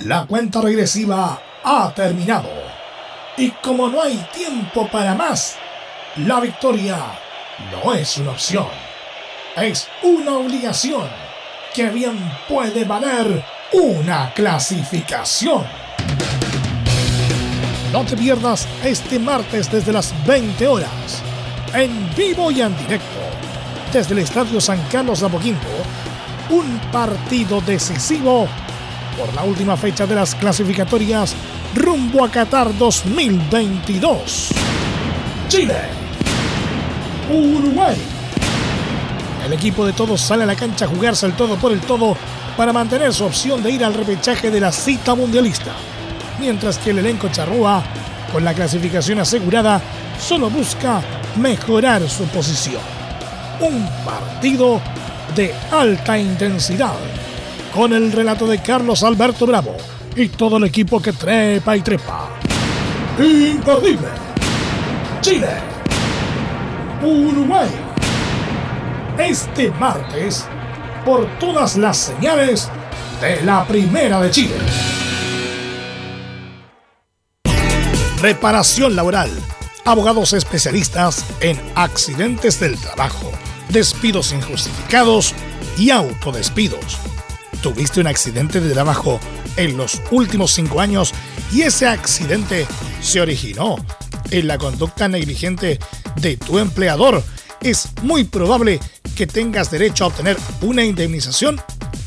La cuenta regresiva ha terminado. Y como no hay tiempo para más, la victoria no es una opción. Es una obligación que bien puede valer una clasificación. No te pierdas este martes desde las 20 horas en vivo y en directo desde el Estadio San Carlos de Apoquindo, un partido decisivo por la última fecha de las clasificatorias rumbo a Qatar 2022. Chile. Uruguay. El equipo de todos sale a la cancha a jugarse el todo por el todo para mantener su opción de ir al repechaje de la cita mundialista. Mientras que el elenco charrúa, con la clasificación asegurada, solo busca mejorar su posición. Un partido de alta intensidad, con el relato de Carlos Alberto Bravo y todo el equipo que trepa y trepa. Imperdible. Chile. Uruguay. Este martes, por todas las señales de la Primera de Chile. Reparación laboral. Abogados especialistas en accidentes del trabajo, despidos injustificados y autodespidos. ¿Tuviste un accidente de trabajo en los últimos cinco años y ese accidente se originó en la conducta negligente de tu empleador? Es muy probable que tengas derecho a obtener una indemnización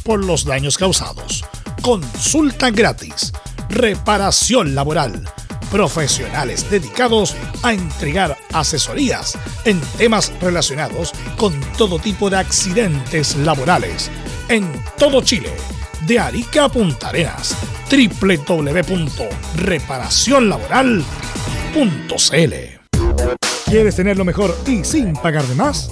por los daños causados. Consulta gratis. Reparación laboral. Profesionales dedicados a entregar asesorías en temas relacionados con todo tipo de accidentes laborales en todo Chile, de Arica a Punta Arenas. www.reparacionlaboral.cl ¿Quieres tener lo mejor y sin pagar de más?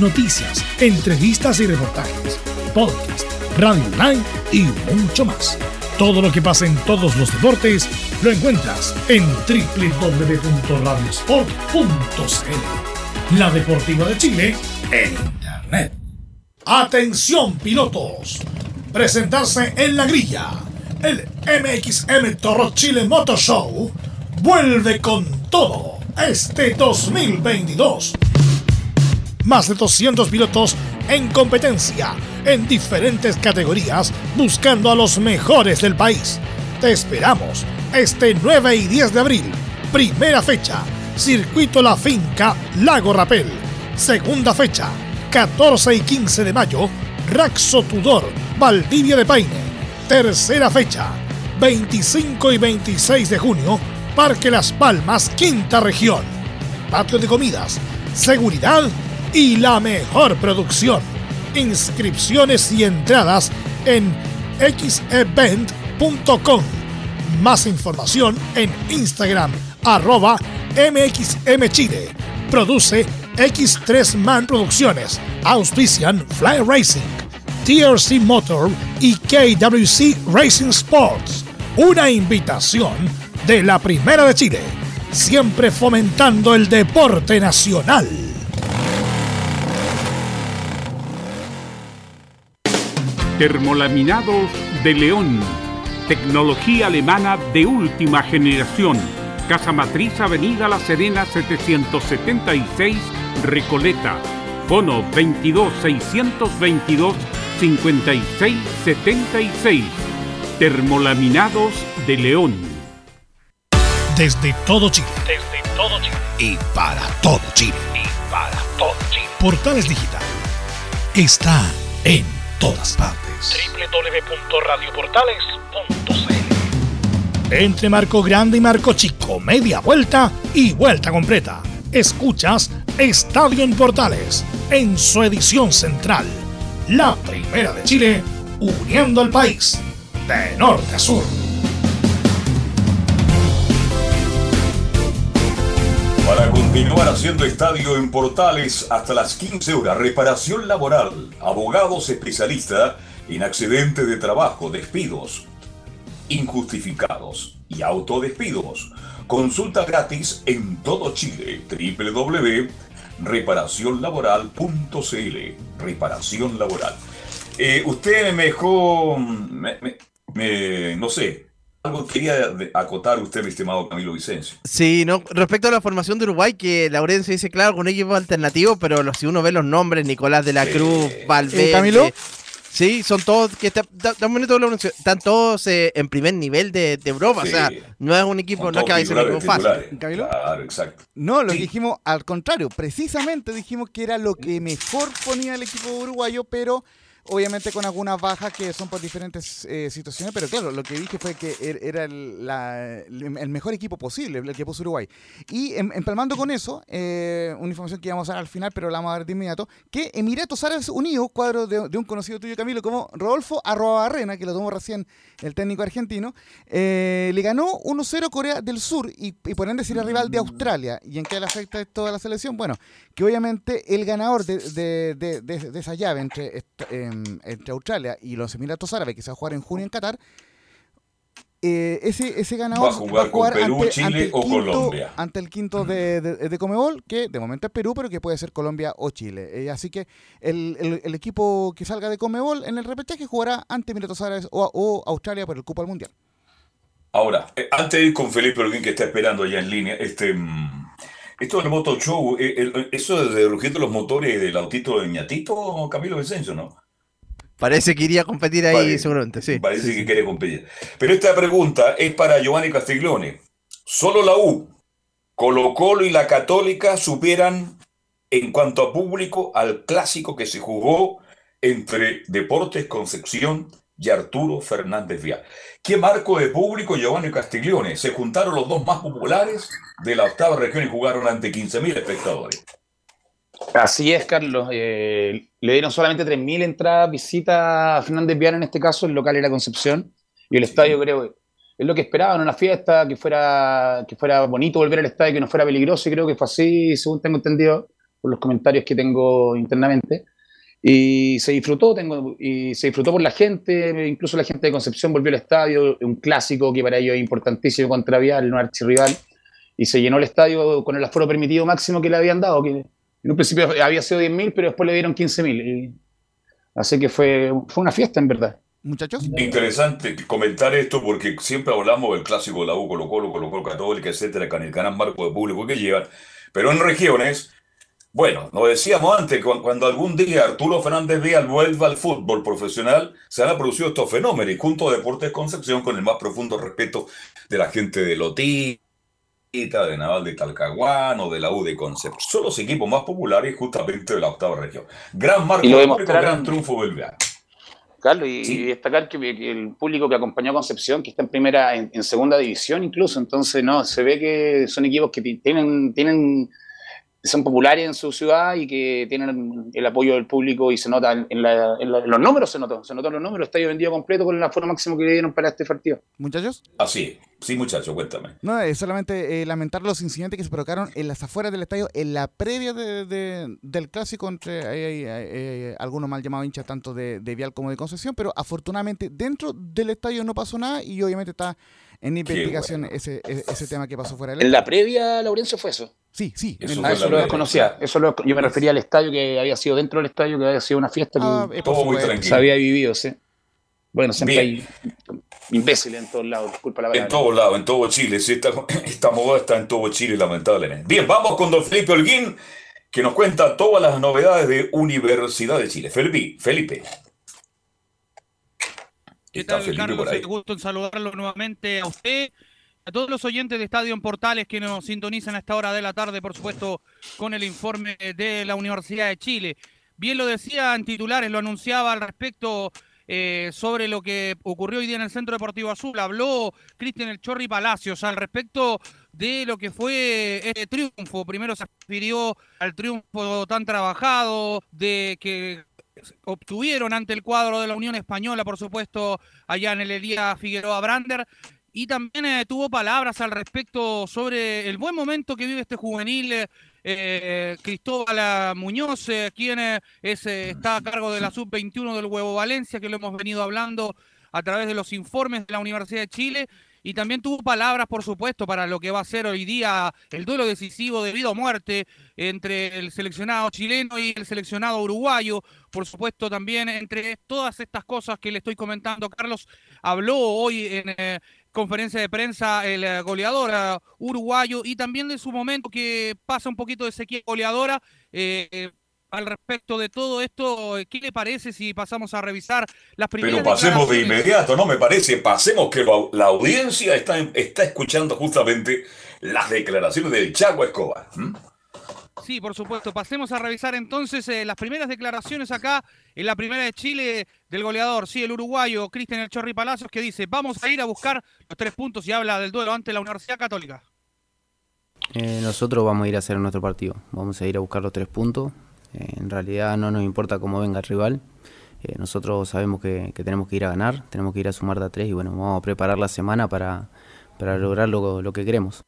noticias, entrevistas y reportajes, podcast, radio online y mucho más. Todo lo que pasa en todos los deportes lo encuentras en www.radiosport.cl. La Deportiva de Chile en Internet. Atención pilotos. Presentarse en la grilla. El MXM Toro Chile Motor Show vuelve con todo este 2022 más de 200 pilotos en competencia en diferentes categorías buscando a los mejores del país. Te esperamos este 9 y 10 de abril. Primera fecha, Circuito La Finca, Lago Rapel. Segunda fecha, 14 y 15 de mayo, Raxo Tudor, Valdivia de Paine. Tercera fecha, 25 y 26 de junio, Parque Las Palmas, Quinta Región. Patio de comidas, seguridad y la mejor producción. Inscripciones y entradas en xevent.com. Más información en Instagram, arroba MXMChile. Produce X3 Man Producciones. Auspician Fly Racing, TRC Motor y KWC Racing Sports. Una invitación de la Primera de Chile. Siempre fomentando el deporte nacional. Termolaminados de León. Tecnología alemana de última generación. Casa Matriz, Avenida La Serena, 776, Recoleta. Fono 22 622 5676. Termolaminados de León. Desde todo Chile. Desde todo Chile. Y para todo Chile. Y para todo Chile. Portales Digital está en todas partes. www.radioportales.cl Entre marco grande y marco chico, media vuelta y vuelta completa. Escuchas Estadio en Portales en su edición central. La primera de Chile, uniendo al país de norte a sur. Para continuar haciendo estadio en Portales hasta las 15 horas, reparación laboral, abogados especialistas en accidentes de trabajo, despidos injustificados y autodespidos. Consulta gratis en todo Chile, www.reparacionlaboral.cl. Reparación laboral. Eh, usted me dejó, me- me- me- no sé, algo quería acotar usted, mi estimado Camilo Vicencio. Sí, no, respecto a la formación de Uruguay, que Laurencio dice, claro, con equipo alternativo, pero si uno ve los nombres, Nicolás de la Cruz, Valverde. Eh, ¿Camilo? Sí, son todos, que está- está- tan bonito Laurencio, están todos eh, en primer nivel de, de Europa, Sí. o sea, no es un equipo, no es que vaya a ser un equipo fácil. Claro, exacto. No, lo que dijimos al contrario, precisamente dijimos que era lo que mejor ponía el equipo uruguayo, pero obviamente con algunas bajas que son por diferentes eh, situaciones, pero claro, lo que dije fue que er- era el, mejor equipo posible, el que puso Uruguay. Y em- empalmando con eso, eh, una información que íbamos a dar al final, pero la vamos a dar de inmediato, que Emiratos Árabes Unidos, cuadro de, de un conocido tuyo, Camilo, como Rodolfo Arrobarrena, que lo tomó recién el técnico argentino, eh, le ganó 1-0 Corea del Sur y, por ende sería rival de Australia. ¿Y en qué le afecta esto a la selección? Bueno, que obviamente el ganador de, de- de- esa llave entre, est- entre Australia y los Emiratos Árabes, que se va a jugar en junio en Qatar, eh, ese, ese ganador Va a jugar con Perú, Chile el o quinto, Colombia. ante el quinto de, de, de Comebol, que de momento es Perú, pero que puede ser Colombia o Chile. Eh, así que el, el- el equipo que salga de Comebol en el repechaje jugará ante Emiratos Árabes o, o Australia por el cupo al Mundial. Ahora, eh, antes de ir con Felipe Olguín, que está esperando allá en línea, este, mm, esto del moto show, el- eso de rugiendo los motores del autito de ñatito, Camilo Vicencio, ¿no? Parece que iría a competir ahí seguramente, sí. Parece Sí, que sí. quiere competir. Pero esta pregunta es para Giovanni Castiglione. Solo la U, Colo Colo y la Católica superan en cuanto a público al clásico que se jugó entre Deportes Concepción y Arturo Fernández Vial. ¿Qué marco de público Giovanni Castiglione? Se juntaron los dos más populares de la octava región y jugaron ante 15.000 espectadores. Así es, Carlos. Eh, le dieron solamente 3.000 entradas, visita a Fernández Vial, en este caso, el local era Concepción, y el estadio creo es lo que esperaban, una fiesta, que fuera, que fuera bonito volver al estadio, que no fuera peligroso, y creo que fue así, según tengo entendido, por los comentarios que tengo internamente. Y se disfrutó, tengo, y se disfrutó por la gente, incluso la gente de Concepción volvió al estadio, un clásico que para ellos es importantísimo contra Vial, no archirrival, y se llenó el estadio con el aforo permitido máximo que le habían dado, que en un principio había sido 10.000, pero después le dieron 15.000. y- Así que fue, fue una fiesta, en verdad. Muchachos. Interesante comentar esto porque siempre hablamos del clásico de la U, Colo Colo, Colo Colo Católica, etcétera, con el gran marco de público que llevan. Pero en regiones, bueno, nos decíamos antes, cu- cuando algún día Arturo Fernández Vial vuelva al fútbol profesional, se han producido estos fenómenos y junto a Deportes Concepción, con el más profundo respeto de la gente de Lotita, de Naval de Talcahuán o de la U de Concepción. Son los equipos más populares justamente de la octava región. Gran marco Y lo gran triunfo del Vial. Carlos, y, y destacar que, que el público que acompañó a Concepción, que está en primera, en, en segunda división incluso, entonces no, se ve que son equipos que ti- tienen, son populares en su ciudad y que tienen el apoyo del público y se nota en, la- en la- en los números, se notó, se notó en los números, estadio vendido completo con el aforo máximo que le dieron para este partido. Muchachos. Así es. Sí, muchacho, cuéntame. No, es solamente eh, lamentar los incidentes que se provocaron en las afueras del estadio, en la previa de- de- del clásico entre eh, eh, eh, algunos mal llamados hinchas tanto de, de Vial como de Concepción, pero afortunadamente dentro del estadio no pasó nada y obviamente está en investigación ese, ese, ese tema que pasó fuera del En la previa, Laurencio, fue eso. Sí, sí. Eso en Ah, lo desconocía. Eso lo- yo me refería al estadio que había sido dentro del estadio, que había sido una fiesta que Ah, eh, por Todo muy tranquilo. se había vivido, sí. Bueno, siempre Bien. hay imbéciles en todos lados, disculpa la En palabra. todos lados, en todo Chile. Sí, esta, esta moda está en todo Chile, lamentablemente. Bien, vamos con don Felipe Holguín, que nos cuenta todas las novedades de Universidad de Chile. Felipe, Felipe. ¿Qué Está tal, Felipe Carlos? por ahí. Un gusto en saludarlo nuevamente a usted, a todos los oyentes de Estadio en Portales que nos sintonizan a esta hora de la tarde, por supuesto, con el informe de la Universidad de Chile. Bien lo decía en titulares, lo anunciaba al respecto eh, sobre lo que ocurrió hoy día en el Centro Deportivo Azul. Habló Cristian El Chorri Palacios al respecto de lo que fue este triunfo. Primero se refirió al triunfo tan trabajado, de que obtuvieron ante el cuadro de la Unión Española, por supuesto, allá en el Elías Figueroa Brander. Y también eh, tuvo palabras al respecto sobre el buen momento que vive este juvenil eh, eh, Cristóbal Muñoz, quien es, está a cargo de la sub-21 del Huevo Valencia, que lo hemos venido hablando a través de los informes de la Universidad de Chile. Y también tuvo palabras, por supuesto, para lo que va a ser hoy día el duelo decisivo de vida o muerte entre el seleccionado chileno y el seleccionado uruguayo. Por supuesto, también entre todas estas cosas que le estoy comentando, Carlos habló hoy en conferencia de prensa el eh, goleador eh, uruguayo y también de su momento que pasa un poquito de sequía goleadora. eh, al respecto de todo esto, ¿qué le parece si pasamos a revisar las primeras Pero pasemos de inmediato, ¿no? Me parece, pasemos que la, la audiencia está, está escuchando justamente las declaraciones del Chaco Escobar. Sí, por supuesto. Pasemos a revisar entonces eh, las primeras declaraciones acá en la primera de Chile del goleador, sí, el uruguayo Cristian El Chorri Palacios, que dice, vamos a ir a buscar los tres puntos y habla del duelo ante la Universidad Católica. Eh, nosotros vamos a ir a hacer nuestro partido, vamos a ir a buscar los tres puntos. Eh, en realidad no nos importa cómo venga el rival. Eh, nosotros sabemos que, que, tenemos que ir a ganar, tenemos que ir a sumar de a tres y bueno, vamos a preparar la semana para, para lograr lo, lo que queremos.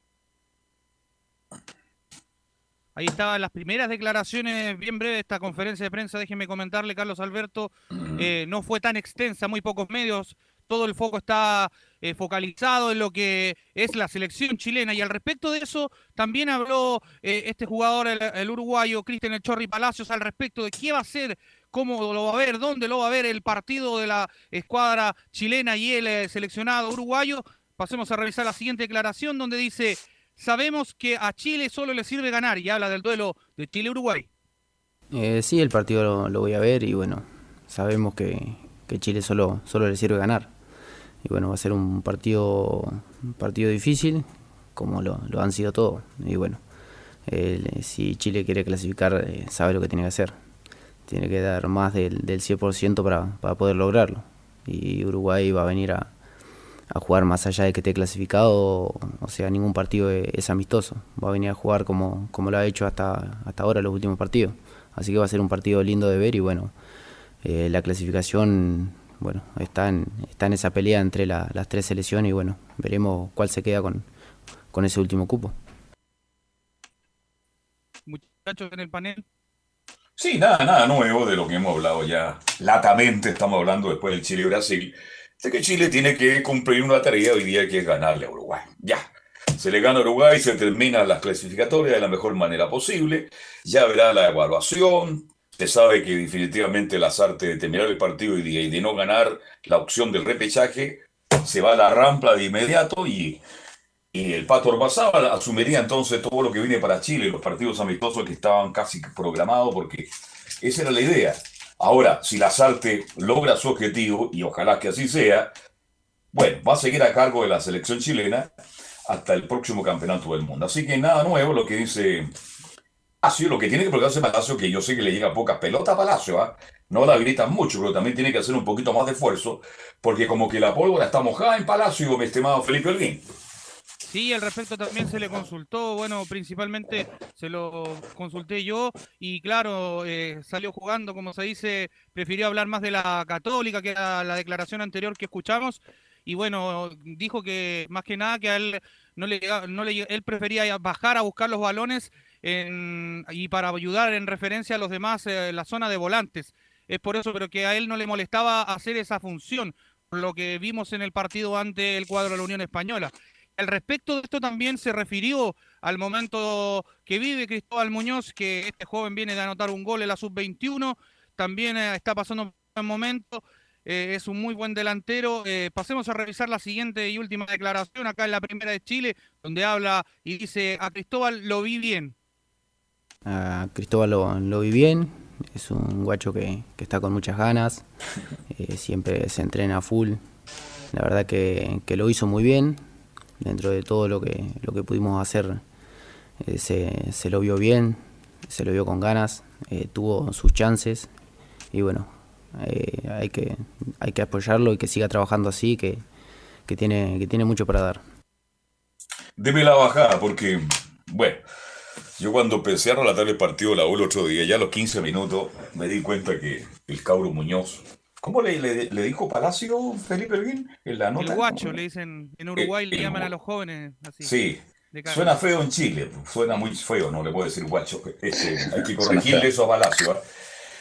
Ahí estaban las primeras declaraciones, bien breve esta conferencia de prensa, déjeme comentarle, Carlos Alberto, eh, no fue tan extensa, muy pocos medios, todo el foco está eh, focalizado en lo que es la selección chilena. Y al respecto de eso también habló eh, este jugador, el, el uruguayo Cristian El Chorri Palacios, al respecto de qué va a ser, cómo lo va a ver, dónde lo va a ver el partido de la escuadra chilena y el seleccionado uruguayo. Pasemos a revisar la siguiente declaración donde dice... Sabemos que a Chile solo le sirve ganar y habla del duelo de Chile-Uruguay. Eh, sí, el partido lo, voy a ver y bueno, sabemos que, que, Chile solo, solo le sirve ganar. Y bueno, va a ser un partido, partido difícil, como lo, lo han sido todos. Y bueno, si Chile quiere clasificar, eh, sabe lo que tiene que hacer. Tiene que dar más del, del 100% para, para poder lograrlo. Y Uruguay va a venir a, a jugar más allá de que esté clasificado, o sea, ningún partido es, amistoso. Va a venir a jugar como, como lo ha hecho hasta, hasta ahora los últimos partidos. Así que va a ser un partido lindo de ver y bueno, eh, la clasificación bueno, está, en, está en esa pelea entre la, las tres selecciones y bueno, veremos cuál se queda con, con ese último cupo. Muchachos en el panel. Sí, nada, nada nuevo de lo que hemos hablado ya. Latamente estamos hablando después del Chile-Brasil de que Chile tiene que cumplir una tarea hoy día que es ganarle a Uruguay. Ya. Se le gana a Uruguay, se terminan las clasificatorias de la mejor manera posible. Ya verá la evaluación. Se sabe que definitivamente las artes de terminar el partido y de no ganar la opción del repechaje se va a la rampla de inmediato y, y el Pato Ormazábal asumiría entonces todo lo que viene para Chile, los partidos amistosos que estaban casi programados, porque esa era la idea. Ahora, si Lazarte logra su objetivo, y ojalá que así sea, bueno, va a seguir a cargo de la selección chilena hasta el próximo campeonato del mundo. Así que nada nuevo lo que dice Palacio, lo que tiene que preocuparse Palacio, que yo sé que le llega pocas pelotas a Palacio, ¿eh? no la gritan mucho, pero también tiene que hacer un poquito más de esfuerzo, porque como que la pólvora está mojada en Palacio, mi estimado Felipe Olguín. Sí, al respecto también se le consultó, bueno, principalmente se lo consulté yo y claro, eh, salió jugando, como se dice, prefirió hablar más de la católica, que era la declaración anterior que escuchamos, y bueno, dijo que más que nada que a él no le, no le él prefería bajar a buscar los balones en, y para ayudar en referencia a los demás eh, la zona de volantes. Es por eso, pero que a él no le molestaba hacer esa función, lo que vimos en el partido ante el cuadro de la Unión Española. Al respecto de esto también se refirió al momento que vive Cristóbal Muñoz, que este joven viene de anotar un gol en la sub-21, también eh, está pasando un buen momento, eh, es un muy buen delantero. Eh, pasemos a revisar la siguiente y última declaración acá en la primera de Chile, donde habla y dice, a Cristóbal lo vi bien. A Cristóbal lo, vi bien, es un guacho que, está con muchas ganas, siempre se entrena full, la verdad que lo hizo muy bien, dentro de todo lo que, lo que pudimos hacer eh, se, se, lo vio bien, se lo vio con ganas, eh, tuvo sus chances y bueno, eh, hay, que, hay que apoyarlo y que siga trabajando así, que, que, tiene, que tiene mucho para dar. Deme la bajada porque, bueno, yo cuando empecé a relatar el partido de la U el otro día, ya a los 15 minutos, me di cuenta que el Cabro Muñoz ¿Cómo le, le, le, dijo Palacio Felipe Elguín? En la nota? El guacho, le dicen, en Uruguay eh, le llaman a los jóvenes así. Sí, suena feo en Chile, suena muy feo, no le puedo decir guacho. Este, hay que corregirle eso a Palacio. ¿eh?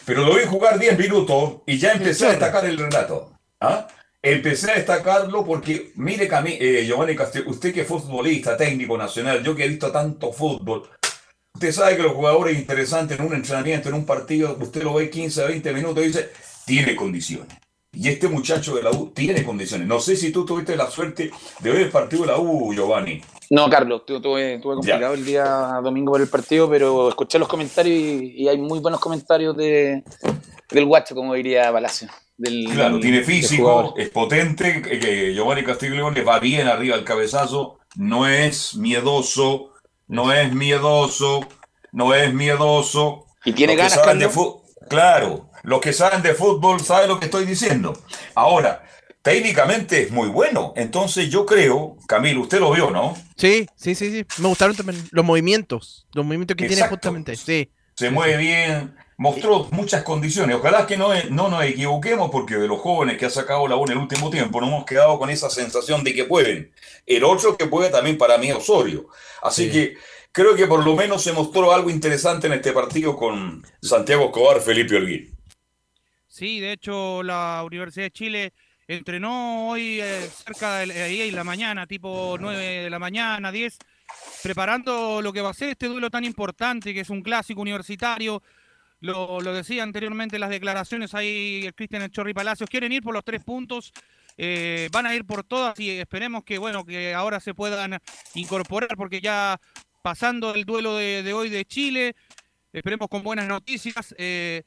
Pero lo vi jugar 10 minutos y ya empecé a destacar el relato. ¿ah? Empecé a destacarlo porque, mire, Cami, eh, Giovanni Castillo, usted que es futbolista, técnico nacional, yo que he visto tanto fútbol, usted sabe que los jugadores interesantes en un entrenamiento, en un partido, usted lo ve 15, 20 minutos y dice, tiene condiciones. Y este muchacho de la U tiene condiciones. No sé si tú tuviste la suerte de ver el partido de la U, Giovanni. No, Carlos, tuve, tuve complicado ya. el día domingo por el partido, pero escuché los comentarios y, y hay muy buenos comentarios de, del guacho, como diría Palacio. Del, claro, tiene físico, es potente, que Giovanni Castillo le va bien arriba al cabezazo, no es miedoso, no es miedoso, no es miedoso. Y tiene Los ganas, Carlos. Claro, los que saben de fútbol saben lo que estoy diciendo. Ahora, técnicamente es muy bueno. Entonces yo creo, Camilo, usted lo vio, ¿no? Sí, sí, sí, sí. Me gustaron también los movimientos. Los movimientos que tiene Exacto. justamente. Sí. Se mueve bien, mostró muchas condiciones. Ojalá que no, no nos equivoquemos porque de los jóvenes que ha sacado la U en el último tiempo no hemos quedado con esa sensación de que pueden. El otro que puede también para mí es Osorio. Así Sí. que creo que por lo menos se mostró algo interesante en este partido con Santiago Escobar, Felipe Holguín. Sí, de hecho la Universidad de Chile entrenó hoy eh, cerca de ahí en la mañana, tipo 9 de la mañana, 10, preparando lo que va a ser este duelo tan importante, que es un clásico universitario. Lo, decía anteriormente en las declaraciones ahí el Cristian Chorri Palacios, quieren ir por los tres puntos, eh, van a ir por todas y esperemos que bueno que ahora se puedan incorporar porque ya pasando el duelo de, de hoy de Chile, esperemos con buenas noticias. eh,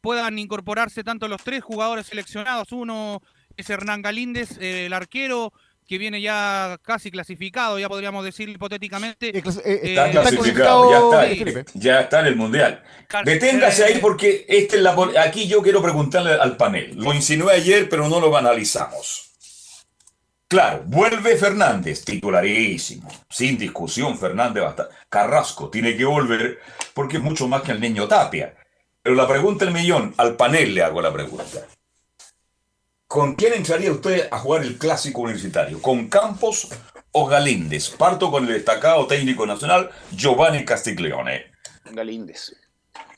puedan incorporarse tanto los tres jugadores seleccionados. Uno es Hernán Galíndez, eh, el arquero, que viene ya casi clasificado, ya podríamos decir hipotéticamente. Está Eh, clasificado, ya sí. está, ya está en el Mundial. Car- Deténgase eh, ahí porque este es la, pol- aquí yo quiero preguntarle al panel. Lo insinué ayer, pero no lo analizamos. Claro, vuelve Fernández, titularísimo, sin discusión Fernández basta. Carrasco tiene que volver porque es mucho más que el niño Tapia. Pero la pregunta del millón, al panel le hago la pregunta. ¿Con quién entraría usted a jugar el clásico universitario? ¿Con Campos o Galíndez? Parto con el destacado técnico nacional Giovanni Castiglione. Galíndez.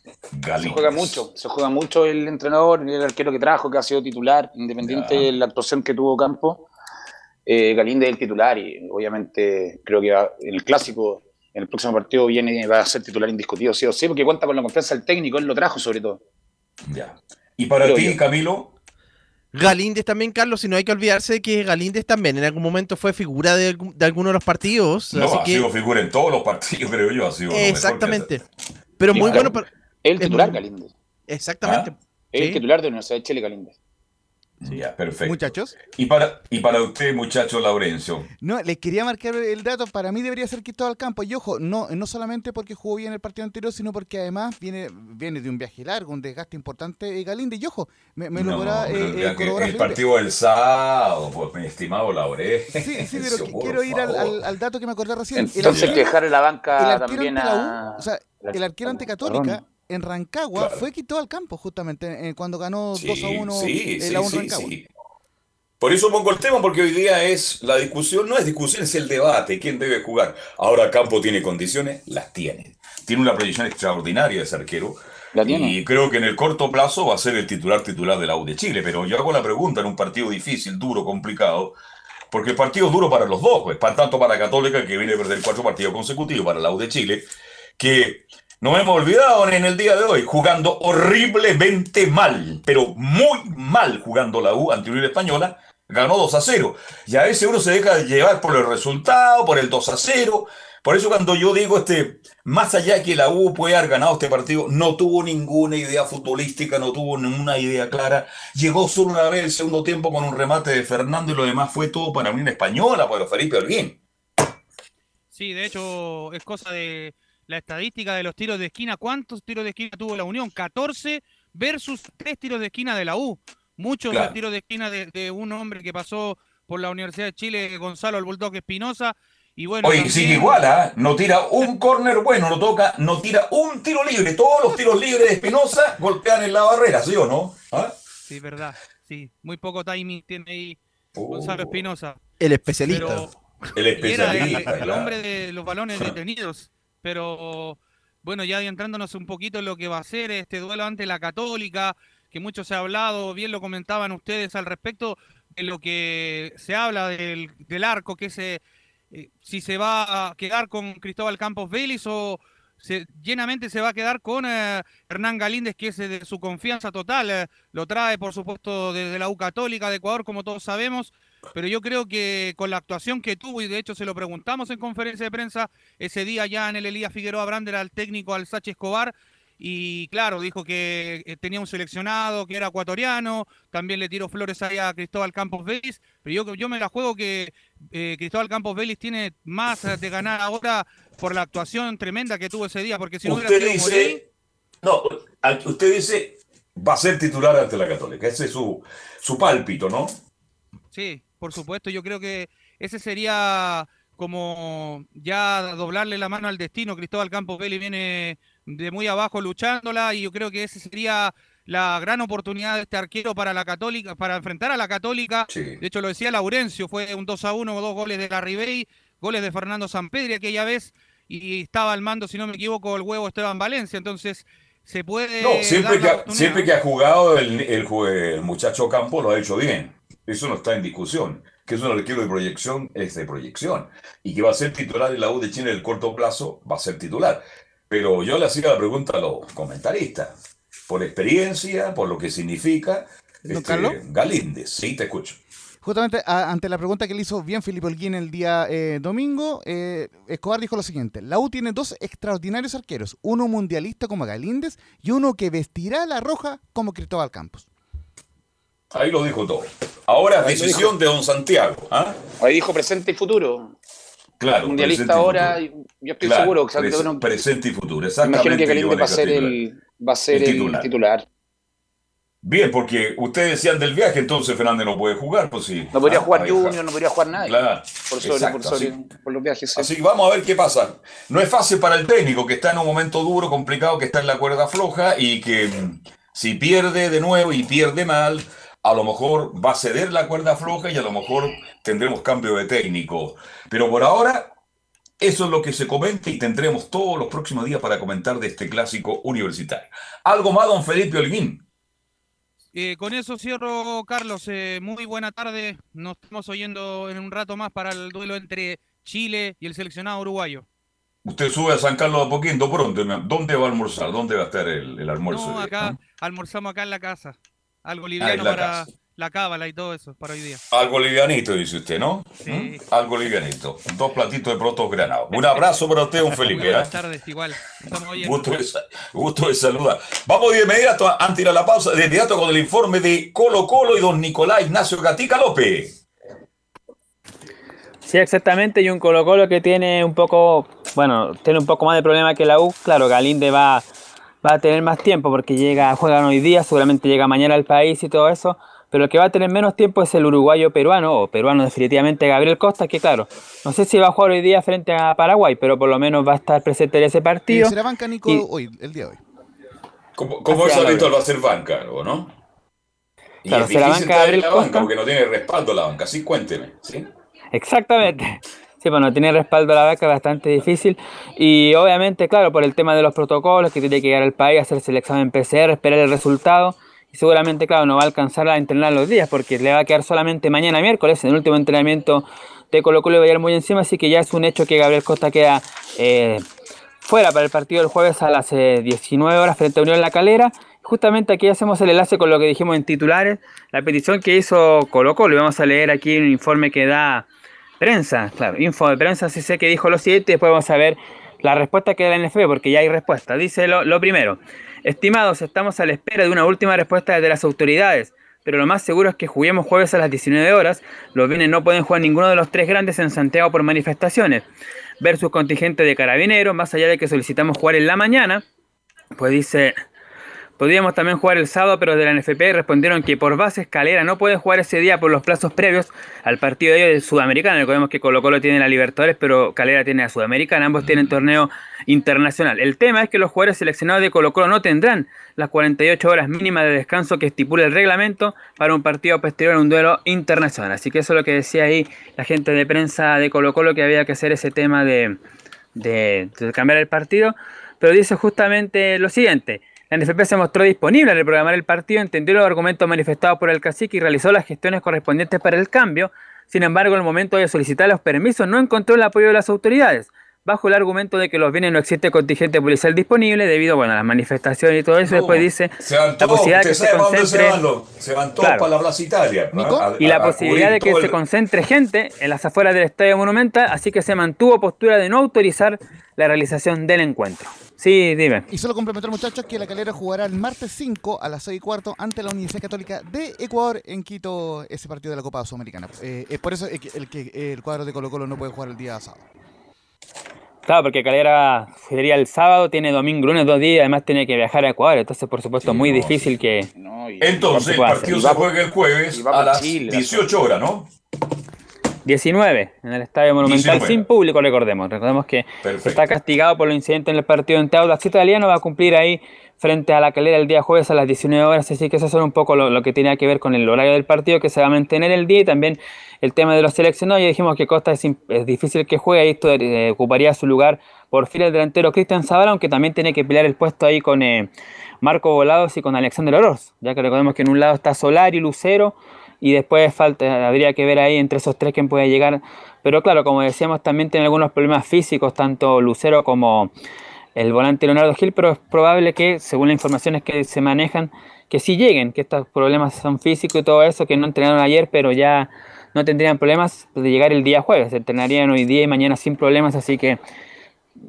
Se Galíndez. juega mucho, se juega mucho el entrenador, el arquero que trajo, que ha sido titular, independiente Ya. de la actuación que tuvo Campo. Eh, Galíndez es el titular y obviamente creo que el clásico, en el próximo partido viene va a ser titular indiscutido, sí o sí, porque cuenta con la confianza del técnico, él lo trajo sobre todo. Ya. ¿Y para ti, yo. Camilo? Galíndez también, Carlos, y no hay que olvidarse de que Galíndez también en algún momento fue figura de, de alguno de los partidos. No, así ha que, sido figura en todos los partidos, creo yo. Ha sido exactamente. Pero muy claro, bueno. para- El es titular muy- Galíndez. Exactamente. ¿Ah? El Sí. titular de la Universidad de Chile, Galíndez. Ya, perfecto. Muchachos. Y para, y para usted, muchacho Laurencio. No, les quería marcar el dato. Para mí debería ser quitado al campo. Y ojo, no, no solamente porque jugó bien el partido anterior, sino porque además viene, viene de un viaje largo, un desgaste importante. eh, Galinde, y ojo, me, me lo podrá, eh, eh, el Felipe. partido del sábado, pues mi estimado Laurencio. Sí, sí, pero que- quiero ir al, favor. al- al dato que me acordé recién. El Entonces arquero- que dejar en la el banca también la a... U, o sea, el arquero ante Católica Perdón. En Rancagua Claro. fue quitado al campo justamente eh, cuando ganó Sí, 2 a 1 sí, el en sí, Rancagua. Por eso pongo el tema, porque hoy día es la discusión, no es discusión, es el debate, quién debe jugar. Ahora Campo tiene condiciones, las tiene. Tiene una proyección extraordinaria ese arquero. La tiene. Y creo que en el corto plazo va a ser el titular titular de la U de Chile. Pero yo hago la pregunta en un partido difícil, duro, complicado. Porque el partido es duro para los dos, pues, para, tanto para Católica, que viene a perder cuatro partidos consecutivos, para la U de Chile, que no hemos olvidado en el día de hoy, jugando horriblemente mal, pero muy mal jugando la U ante Unión Española, ganó 2 a 0. Y a veces uno se deja de llevar por el resultado, por el 2 a 0. Por eso cuando yo digo este, más allá de que la U puede haber ganado este partido, no tuvo ninguna idea futbolística, no tuvo ninguna idea clara. Llegó solo una vez el segundo tiempo con un remate de Fernando y lo demás fue todo para Unión Española, para Felipe Holguín. Sí, de hecho es cosa de la estadística de los tiros de esquina. ¿Cuántos tiros de esquina tuvo la Unión? 14 versus 3 tiros de esquina de la U. Muchos Claro. tiros de esquina de, de un hombre que pasó por la Universidad de Chile, Gonzalo el Bulldog Espinosa. Y bueno, Oye, también- sigue igual, ¿ah? No tira un córner bueno, no toca, no tira un tiro libre. Todos los tiros libres de Espinosa golpean en la barrera, ¿sí o no? ¿Ah? Sí, verdad. Sí, muy poco timing tiene ahí Oh. Gonzalo Espinosa. El especialista. Pero- El Y era el, especialista, el hombre de los balones detenidos. Pero bueno, ya adentrándonos un poquito en lo que va a ser este duelo ante la Católica, que mucho se ha hablado, bien lo comentaban ustedes al respecto de lo que se habla del, del arco, que se, eh, si se va a quedar con Cristóbal Campos Vélez o se, llenamente se va a quedar con eh, Hernán Galíndez, que es de su confianza total. eh, lo trae, por supuesto, desde la U Católica de Ecuador, como todos sabemos. Pero yo creo que con la actuación que tuvo, y de hecho se lo preguntamos en conferencia de prensa ese día ya en el Elías Figueroa Brander al técnico al Sachi Escobar, y claro, dijo que eh, tenía un seleccionado que era ecuatoriano, también le tiró flores ahí a Cristóbal Campos Vélez, pero yo, yo me la juego que eh, Cristóbal Campos Vélez tiene más de ganar ahora por la actuación tremenda que tuvo ese día, porque si no hubiera Usted sido Morey, dice, no, usted dice, va a ser titular ante la Católica. Ese es su, su pálpito, ¿no? Sí, por supuesto. Yo creo que ese sería como ya doblarle la mano al destino. Cristóbal Campos Belli viene de muy abajo luchándola y yo creo que ese sería la gran oportunidad de este arquero para la Católica, para enfrentar a la Católica. De hecho, lo decía Laurencio, fue un 2 a 1, dos goles de la Ribey, goles de Fernando Sampedri aquella vez y estaba al mando, si no me equivoco, el huevo Esteban Valencia. Entonces, se puede. No, siempre que, ha, siempre que ha jugado el, el, el muchacho Campo lo ha hecho bien. Eso no está en discusión. Que es un arquero de proyección, es de proyección. Y que va a ser titular en la U de Chile en el corto plazo, va a ser titular. Pero yo le hacía la pregunta a los comentaristas. Por experiencia, por lo que significa. ¿Don este? Galíndez, sí, te escucho. Justamente a- ante la pregunta que le hizo bien Felipe Holguín el día eh, domingo, eh, Escobar dijo lo siguiente: La U tiene dos extraordinarios arqueros, uno mundialista como Galíndez y uno que vestirá la roja como Cristóbal Campos. Ahí lo dijo todo. Ahora es decisión de Don Santiago. ¿ah? Ahí dijo presente y futuro. Claro. Mundialista ahora, futuro. yo estoy Claro, seguro que pres- Santiago no- presente y futuro. Me Exactamente. imagino que Galíndez Giovanni va a ser el, va a ser El el titular. titular. Bien, porque ustedes decían del viaje, entonces Fernández no puede jugar, pues sí. No podría Ah, jugar Junior, no podría jugar nadie. Claro. Por, sobre, Exacto, por, sobre- así- por los viajes. sí. Así que vamos a ver qué pasa. No es fácil para el técnico que está en un momento duro, complicado, que está en la cuerda floja y que mm, si pierde de nuevo y pierde mal, a lo mejor va a ceder la cuerda floja y a lo mejor tendremos cambio de técnico. Pero por ahora, eso es lo que se comenta y tendremos todos los próximos días para comentar de este clásico universitario. Algo más, don Felipe Holguín. Eh, con eso cierro, Carlos. Eh, muy buena tarde. Nos estamos oyendo en un rato más para el duelo entre Chile y el seleccionado uruguayo. Usted sube a San Carlos de Apoquindo pronto. ¿Dónde va a almorzar? ¿Dónde va a estar el, el almuerzo? No, acá almorzamos acá en la casa. Algo liviano la para casa. la cábala y todo eso para hoy día. Algo livianito, dice usted, ¿no? ¿Mm? Algo livianito. Dos platitos de protos granados. Un abrazo para usted, don Felipe. Muy ¿eh? buenas tardes, igual. Estamos oyendo. Gusto de, gusto de saludar. Vamos de inmediato, a- antes de ir a la pausa, de inmediato con el informe de Colo Colo y don Nicolás Ignacio Gatica López. Sí, exactamente, y un Colo Colo que tiene un poco, bueno, tiene un poco más de problema que la U. Claro, Galinde va, va a tener más tiempo porque llega, juegan hoy día, seguramente llega mañana al país y todo eso. Pero el que va a tener menos tiempo es el uruguayo peruano, o peruano definitivamente Gabriel Costa, que claro, no sé si va a jugar hoy día frente a Paraguay, pero por lo menos va a estar presente en ese Eh, partido. será banca Nico Y- hoy, el día de hoy. Como, como es habitual, va a ser banca, ¿o ¿no? Y Claro, es será banca Gabriel la banca Costa. porque no tiene respaldo la banca. Sí, cuénteme. ¿sí? Exactamente. Sí, bueno, tiene respaldo la vaca bastante difícil. Y obviamente, claro, por el tema de los protocolos, que tiene que llegar al país, hacerse el examen PCR, esperar el resultado. Y seguramente, claro, no va a alcanzar a entrenar los días porque le va a quedar solamente mañana miércoles, en el último entrenamiento de Colo Colo va a ir muy encima. Así que ya es un hecho que Gabriel Costa queda eh, fuera para el partido del jueves a las eh, 19 horas frente a Unión La Calera. Justamente aquí hacemos el enlace con lo que dijimos en titulares, la petición que hizo Colo Colo. Y vamos a leer aquí un informe que da prensa, claro, info de prensa, sí sé que dijo lo siguiente, después vamos a ver la respuesta que da la NFB, porque ya hay respuesta. Dice lo, lo primero, estimados, estamos a la espera de una última respuesta de las autoridades, pero lo más seguro es que juguemos jueves a las 19 horas, los bienes no pueden jugar ninguno de los tres grandes en Santiago por manifestaciones, versus contingente de carabineros, más allá de que solicitamos jugar en la mañana, pues dice... Podríamos también jugar el sábado, pero de la NFP respondieron que por base escalera no pueden jugar ese día por los plazos previos al partido de de Sudamericana. Recordemos que Colo Colo tiene la Libertadores, pero Calera tiene la Sudamericana. Ambos tienen torneo internacional. El tema es que los jugadores seleccionados de Colo Colo no tendrán las 48 horas mínimas de descanso que estipula el reglamento para un partido posterior en un duelo internacional. Así que eso es lo que decía ahí la gente de prensa de Colo Colo, que había que hacer ese tema de, de cambiar el partido. Pero dice justamente lo siguiente. La NFP se mostró disponible a reprogramar el partido, entendió los argumentos manifestados por el cacique y realizó las gestiones correspondientes para el cambio. Sin embargo, en el momento de solicitar los permisos no encontró el apoyo de las autoridades, bajo el argumento de que los bienes no existe contingente policial disponible debido bueno, a las manifestaciones y todo eso. Después dice Se van la todos, posibilidad de que se concentre... van, los- se van todos Claro. para la Plaza Italia. ¿no? A- Y la a posibilidad de que se concentre gente en las afueras del Estadio Monumental, así que se mantuvo postura de no autorizar la realización del encuentro. Sí, dime. Y solo complementar, muchachos, que la calera jugará el martes 5 a las 6 y cuarto ante la Universidad Católica de Ecuador en Quito, ese partido de la Copa Sudamericana. Eh, es por eso el, que- el que el cuadro de Colo Colo no puede jugar el día sábado. Claro, porque Calera sería el sábado, tiene domingo, lunes, dos días, además tiene que viajar a Ecuador, entonces por supuesto es muy difícil que... Entonces, el partido se juega el jueves a las 18 horas, ¿no? 19 en el Estadio Monumental 19. sin público, recordemos. Recordemos que está castigado por los incidentes en el partido en Audax Italiano, va a cumplir ahí frente a la calera el día jueves a las 19 horas, así que eso es un poco lo, lo que tiene que ver con el horario del partido que se va a mantener el día y también el tema de los seleccionados. Ya dijimos que Costa es, es difícil que juegue, esto eh, ocuparía su lugar por fin el delantero Cristian Zavala, aunque también tiene que pelear el puesto ahí con eh, Marco Volados y con Alexander Oroz, ya que recordemos que en un lado está Solari, Lucero, y después falta, habría que ver ahí entre esos tres quién puede llegar. Pero claro, como decíamos, también tiene algunos problemas físicos, tanto Lucero como el volante Leonardo Gil, pero es probable que, según las informaciones que se manejan, que sí lleguen, que estos problemas son físicos y todo eso, que no entrenaron ayer, pero ya no tendrían problemas de llegar el día jueves, entrenarían hoy día y mañana sin problemas, así que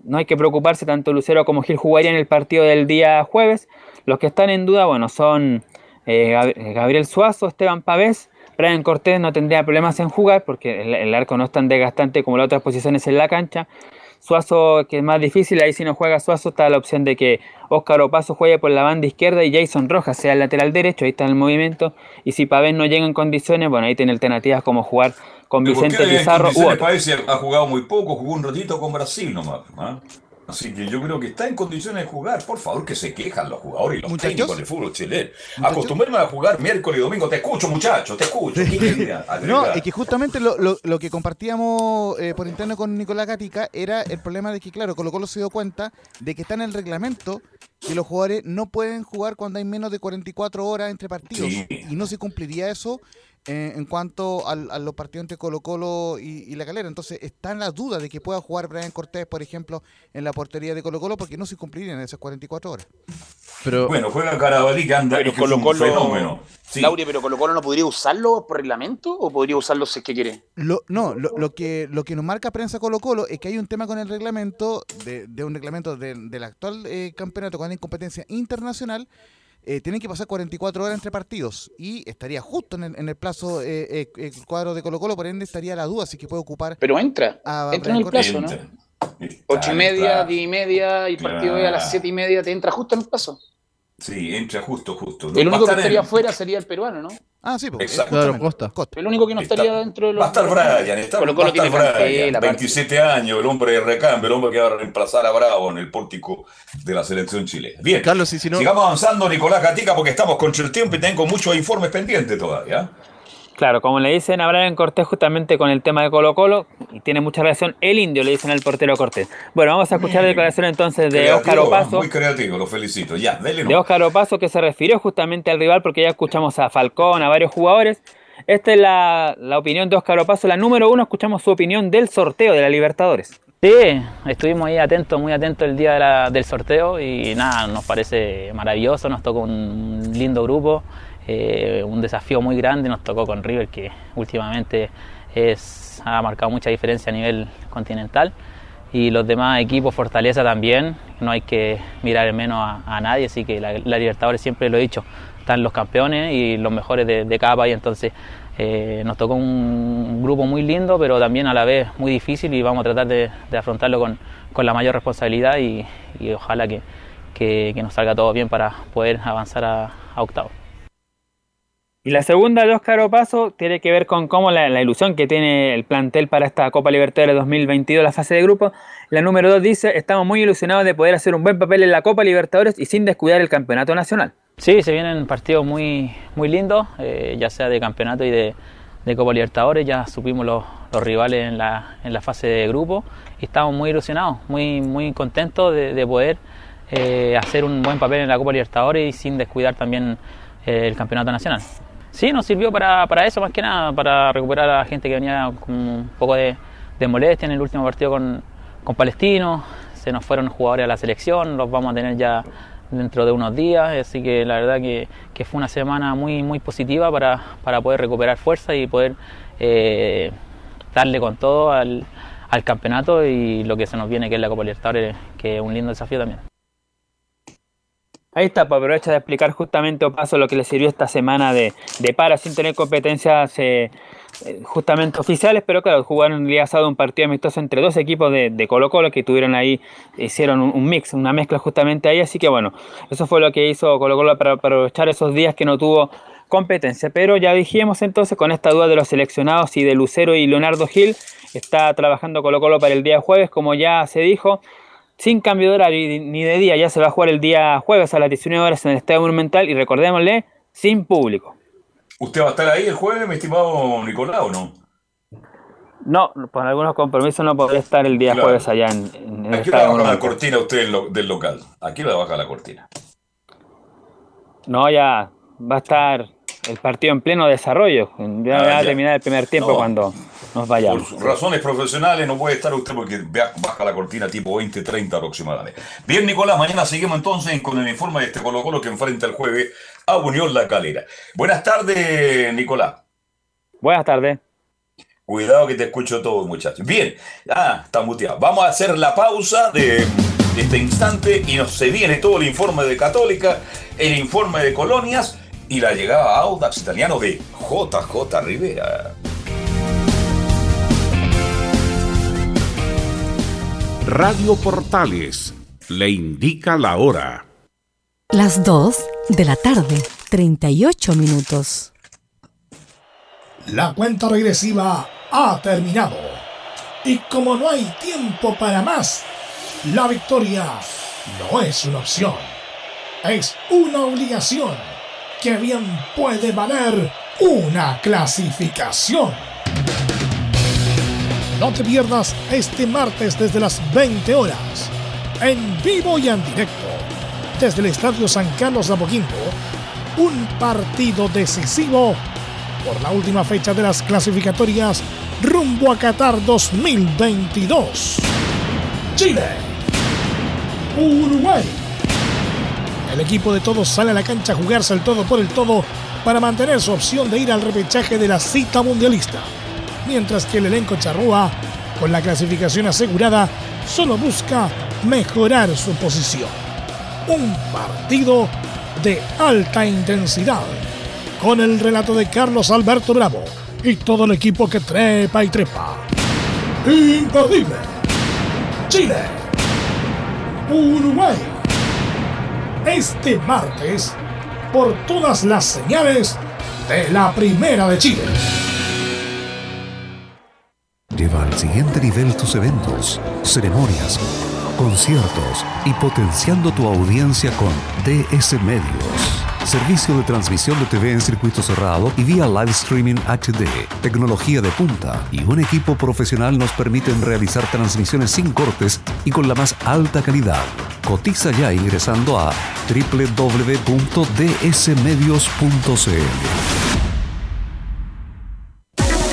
no hay que preocuparse, tanto Lucero como Gil jugarían el partido del día jueves. Los que están en duda, bueno, son eh, Gab- Gabriel Suazo, Esteban Pavés, Brian Cortés no tendría problemas en jugar porque el, el arco no es tan desgastante como las otras posiciones en la cancha. Suazo, que es más difícil, ahí si no juega Suazo está la opción de que Óscar Opaso juegue por la banda izquierda y Jason Rojas sea el lateral derecho, ahí está el movimiento. Y si Pavés no llega en condiciones, bueno, ahí tiene alternativas como jugar con ¿Por qué Vicente en Pizarro u ha jugado muy poco, jugó un ratito con Brasil nomás. ¿ah? Así que yo creo que está en condiciones de jugar. Por favor, que se quejan los jugadores y los Muchachos. técnicos del fútbol chileno. Acostumbrarme a jugar miércoles y domingo. Te escucho, muchachos, te escucho. ¿Qué quería No, es que justamente lo, lo- lo que compartíamos eh, por interno con Nicolás Gatica era el problema de que, claro, Colo Colo se dio cuenta de que está en el reglamento que los jugadores no pueden jugar cuando hay menos de 44 horas entre partidos. Sí. Y no se cumpliría eso eh, en cuanto al- a los partidos entre Colo Colo y, y La Calera. Entonces está en la duda de que pueda jugar Brian Cortés, por ejemplo, en la portería de Colo Colo porque no se cumplirían esas 44 horas. Pero, Bueno, juega Carabalí que anda Pero es un Colo Colo, fenómeno. Sí. Lauri, pero Colo Colo no podría usarlo por reglamento o podría usarlo si es que quiere. Lo, no, lo, lo que, lo que nos marca prensa Colo Colo es que hay un tema con el reglamento, de, de un reglamento de- del actual eh, campeonato cuando hay competencia internacional, eh, tienen que pasar 44 horas entre partidos y estaría justo en el, en el plazo eh, eh, el cuadro de Colo Colo, por ende estaría la duda si que puede ocupar Pero entra, a entra en el plazo. ¿no? Ocho y media, diez y media, y partido es a las siete y media, te entra justo en el plazo. Sí, entra justo, justo. El Va único que estar en- estaría afuera sería el peruano, ¿no? Ah, sí, pues, Exacto. claro, Costa. El único que no Está- estaría dentro de los. Va a estar Brian, está, Colo va a Colo estar tiene aparte. 27 años, el hombre de recambio, el hombre que va a reemplazar a Bravo en el pórtico de la selección chilena. Bien, Carlos, y si no. sigamos avanzando, Nicolás Gatica, porque estamos contra el tiempo y tengo muchos informes pendientes todavía. Claro, como le dicen a Brian Cortés justamente con el tema de Colo Colo, y tiene mucha relación, el indio le dicen al portero Cortés. Bueno, vamos a escuchar la declaración entonces de Creativo, Óscar Opaso. Muy creativo, lo felicito. Ya, dele de no. Óscar Opaso que se refirió justamente al rival porque ya escuchamos a Falcón, a varios jugadores. Esta es la, la opinión de Óscar Opaso, la número uno, escuchamos su opinión del sorteo de la Libertadores. Sí, estuvimos ahí atentos, muy atentos el día de la- del sorteo y nada, nos parece maravilloso, nos tocó un lindo grupo, eh, un desafío muy grande, nos tocó con River que últimamente ha marcado mucha diferencia a nivel continental y los demás equipos Fortaleza también, no hay que mirar en menos a, nadie, así que la, Libertadores siempre lo he dicho, están los campeones y los mejores de, de cada país, entonces eh, nos tocó un grupo muy lindo, pero también a la vez muy difícil y vamos a tratar de, afrontarlo con, con la mayor responsabilidad y, ojalá que, que- que nos salga todo bien para poder avanzar a, a octavos. Y la segunda de Óscar Opaso tiene que ver con cómo la, ilusión que tiene el plantel para esta Copa Libertadores 2022, la fase de grupo. La número dos dice, estamos muy ilusionados de poder hacer un buen papel en la Copa Libertadores y sin descuidar el campeonato nacional. Sí, se vienen partidos muy, muy lindos, eh, ya sea de campeonato y de, Copa Libertadores. Ya supimos los, rivales en la, en la fase de grupo y estamos muy ilusionados, muy, muy contentos de, de poder eh, hacer un buen papel en la Copa Libertadores y sin descuidar también eh, el campeonato nacional. Sí, nos sirvió para, para eso más que nada, para recuperar a la gente que venía con un poco de, molestia en el último partido con, con Palestino. Se nos fueron jugadores a la selección, los vamos a tener ya dentro de unos días, así que la verdad que, que fue una semana muy, muy positiva para, para poder recuperar fuerza y poder eh, darle con todo al, al campeonato y lo que se nos viene que es la Copa Libertadores, que es un lindo desafío también. Ahí está, para aprovechar de explicar justamente o paso lo que le sirvió esta semana de, de para sin tener competencias eh, eh, justamente oficiales, pero claro, jugaron el día sábado un partido amistoso entre dos equipos de, Colo Colo que tuvieron ahí, hicieron un, mix, una mezcla justamente ahí, así que bueno, eso fue lo que hizo Colo Colo para, aprovechar esos días que no tuvo competencia, pero ya dijimos entonces con esta duda de los seleccionados y de Lucero y Leonardo Gil, está trabajando Colo Colo para el día jueves, como ya se dijo, sin cambio de horario ni de día, ya se va a jugar el día jueves a las 19 horas en el Estadio Monumental y recordémosle, sin público. ¿Usted va a estar ahí el jueves, mi estimado Nicolás, o no? No, por algunos compromisos no podría estar el día jueves allá en, en el Aquí le baja la cortina usted del local. Aquí le baja la cortina. No, ya va a estar el partido en pleno desarrollo. Ya ah, va a terminar el primer tiempo cuando nos vayamos. Por razones profesionales no puede estar usted porque baja la cortina tipo 20-30 aproximadamente. Bien, Nicolás, mañana seguimos entonces con el informe de este Colo Colo que enfrenta el jueves a Unión La Calera. Buenas tardes, Nicolás. Buenas tardes. Cuidado que te escucho todo, muchachos. Bien, ah, está muteado. Vamos a hacer la pausa de, este instante y nos se viene todo el informe de Católica, el informe de Colonias y la llegada a Audax italiano de JJ Rivera. Radio Portales le indica la hora. Las 2 de la tarde, 38 minutos. La cuenta regresiva ha terminado. Y como no hay tiempo para más, la victoria no es una opción. Es una obligación que bien puede valer una clasificación. No te pierdas este martes desde las 20 horas, en vivo y en directo, desde el Estadio San Carlos de Apoquindo, un partido decisivo por la última fecha de las clasificatorias rumbo a Qatar 2022. Chile. Uruguay. El equipo de todos sale a la cancha a jugarse el todo por el todo para mantener su opción de ir al repechaje de la cita mundialista mientras que el elenco charrúa, con la clasificación asegurada, solo busca mejorar su posición. Un partido de alta intensidad, con el relato de Carlos Alberto Bravo y todo el equipo que trepa y trepa. Imperdible. Chile. Uruguay. Este martes, por todas las señales de la Primera de Chile. Al siguiente nivel tus eventos, ceremonias, conciertos y potenciando tu audiencia con DS Medios. Servicio de transmisión de TV en circuito cerrado y vía live streaming HD. Tecnología de punta y un equipo profesional nos permiten realizar transmisiones sin cortes y con la más alta calidad. Cotiza ya ingresando a www.dsmedios.cl.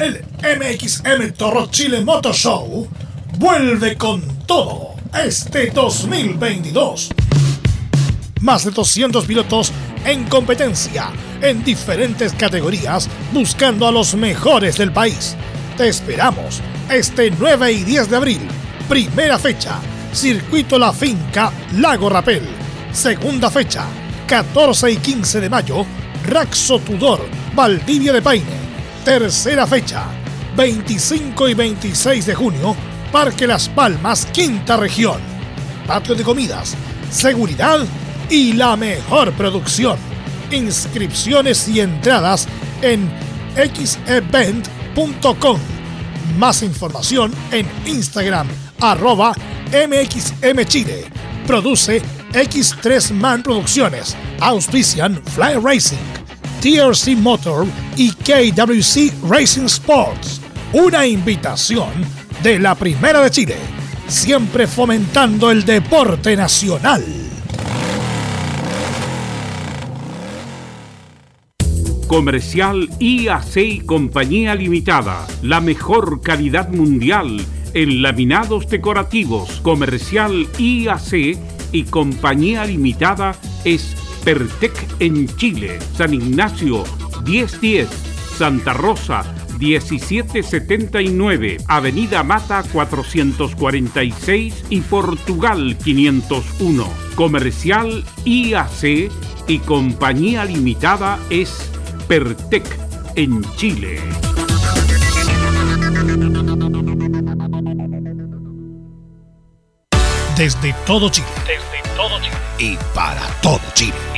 el MXM Toro Chile Motor Show vuelve con todo este 2022. Más de 200 pilotos en competencia en diferentes categorías buscando a los mejores del país. Te esperamos este 9 y 10 de abril. Primera fecha, Circuito La Finca, Lago Rapel. Segunda fecha, 14 y 15 de mayo, Raxo Tudor, Valdivia de Paine tercera fecha, 25 y 26 de junio, Parque Las Palmas, quinta región. Patio de comidas, seguridad y la mejor producción. Inscripciones y entradas en xevent.com. Más información en Instagram, arroba mxmchile. Produce X3 Man Producciones. Auspician Fly Racing. TRC Motor y KWC Racing Sports. Una invitación de la Primera de Chile, siempre fomentando el deporte nacional. Comercial IAC y Compañía Limitada. La mejor calidad mundial en laminados decorativos. Comercial IAC y Compañía Limitada es Pertec en Chile. San Ignacio 1010. Santa Rosa 1779, Avenida Mata 446 y Portugal 501. Comercial IAC y Compañía Limitada es Pertec en Chile. Desde todo Chile. Desde todo Chile. Y para todo Chile.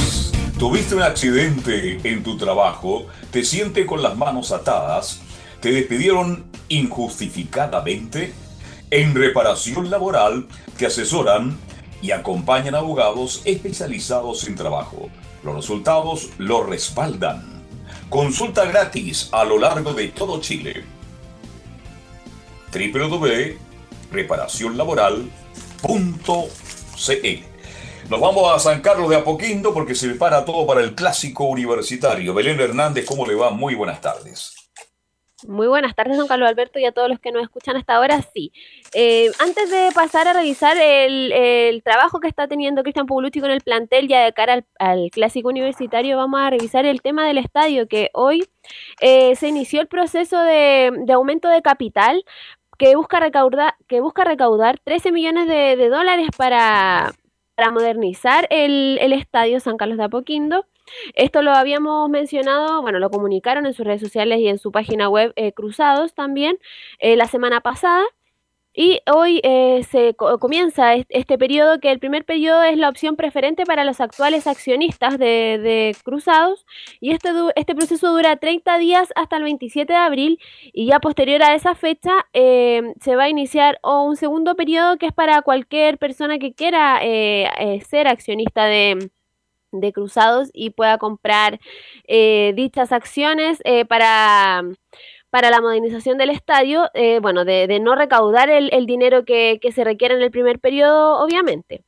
¿Tuviste un accidente en tu trabajo? ¿Te sientes con las manos atadas? ¿Te despidieron injustificadamente? En reparación laboral te asesoran y acompañan abogados especializados en trabajo. Los resultados lo respaldan. Consulta gratis a lo largo de todo Chile. www.reparacionlaboral.cl Nos vamos a San Carlos de Apoquindo porque se prepara todo para el clásico universitario. Belén Hernández, ¿cómo le va? Muy buenas tardes. Muy buenas tardes, don Carlos Alberto, y a todos los que nos escuchan hasta ahora, sí. Eh, antes de pasar a revisar el, trabajo que está teniendo Cristian Puglucci con el plantel ya de cara al, clásico universitario, vamos a revisar el tema del estadio, que hoy eh, se inició el proceso de, aumento de capital que busca recaudar, que busca recaudar 13 millones de dólares para, para modernizar el, el estadio San Carlos de Apoquindo. Esto lo habíamos mencionado, bueno, lo comunicaron en sus redes sociales y en su página web eh, Cruzados también eh, la semana pasada. Y hoy eh, se co comienza este, periodo, que el primer periodo es la opción preferente para los actuales accionistas de, de Cruzados. Y este, este, proceso dura 30 días hasta el 27 de abril. Y ya posterior a esa fecha eh, se va a iniciar un segundo periodo que es para cualquier persona que quiera eh, ser accionista de de cruzados y pueda comprar eh, dichas acciones eh, para, para la modernización del estadio, eh, bueno, de, de, no recaudar el, el dinero que, que, se requiere en el primer periodo, obviamente.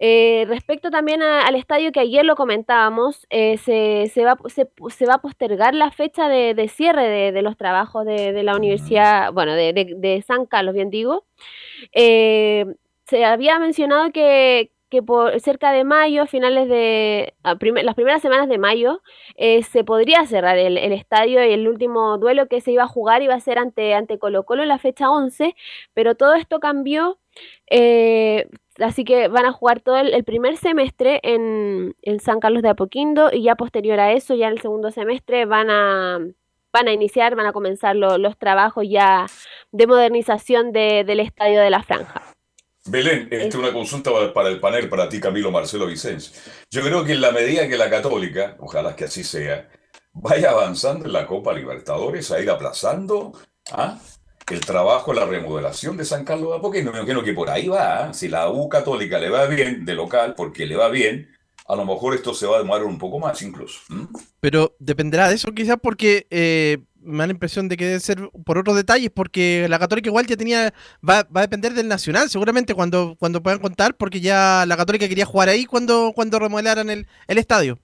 respecto también a, al estadio que ayer lo comentábamos, se, se, va, se, se, va a postergar la fecha de, de cierre de, de, los trabajos de la universidad, bueno, de, San Carlos, bien digo. se había mencionado que, que por cerca de mayo, finales de las primeras semanas de mayo, eh, se podría cerrar el, estadio y el último duelo que se iba a jugar iba a ser ante, ante Colo Colo en la fecha 11, pero todo esto cambió, eh, así que van a jugar todo el, primer semestre en, en, San Carlos de Apoquindo y ya posterior a eso, ya en el segundo semestre, van a van a iniciar, van a comenzar lo, los trabajos ya de modernización de, del estadio de la franja. Belén, esta es una consulta para el panel, para ti, Camilo Marcelo Vicens. Yo creo que en la medida que la Católica, ojalá que así sea, vaya avanzando en la Copa Libertadores, a ir aplazando ¿ah? el trabajo, la remodelación de San Carlos de Apoquindo. Me imagino que por ahí va. ¿ah? Si la U Católica le va bien de local, porque le va bien, a lo mejor esto se va a demorar un poco más incluso. ¿Mm? Pero dependerá de eso quizás porque eh, me da la impresión de que debe ser por otros detalles, porque la Católica igual ya tenía, va, va a depender del Nacional, seguramente cuando, cuando puedan contar, porque ya la Católica quería jugar ahí cuando, cuando remodelaran el, el estadio.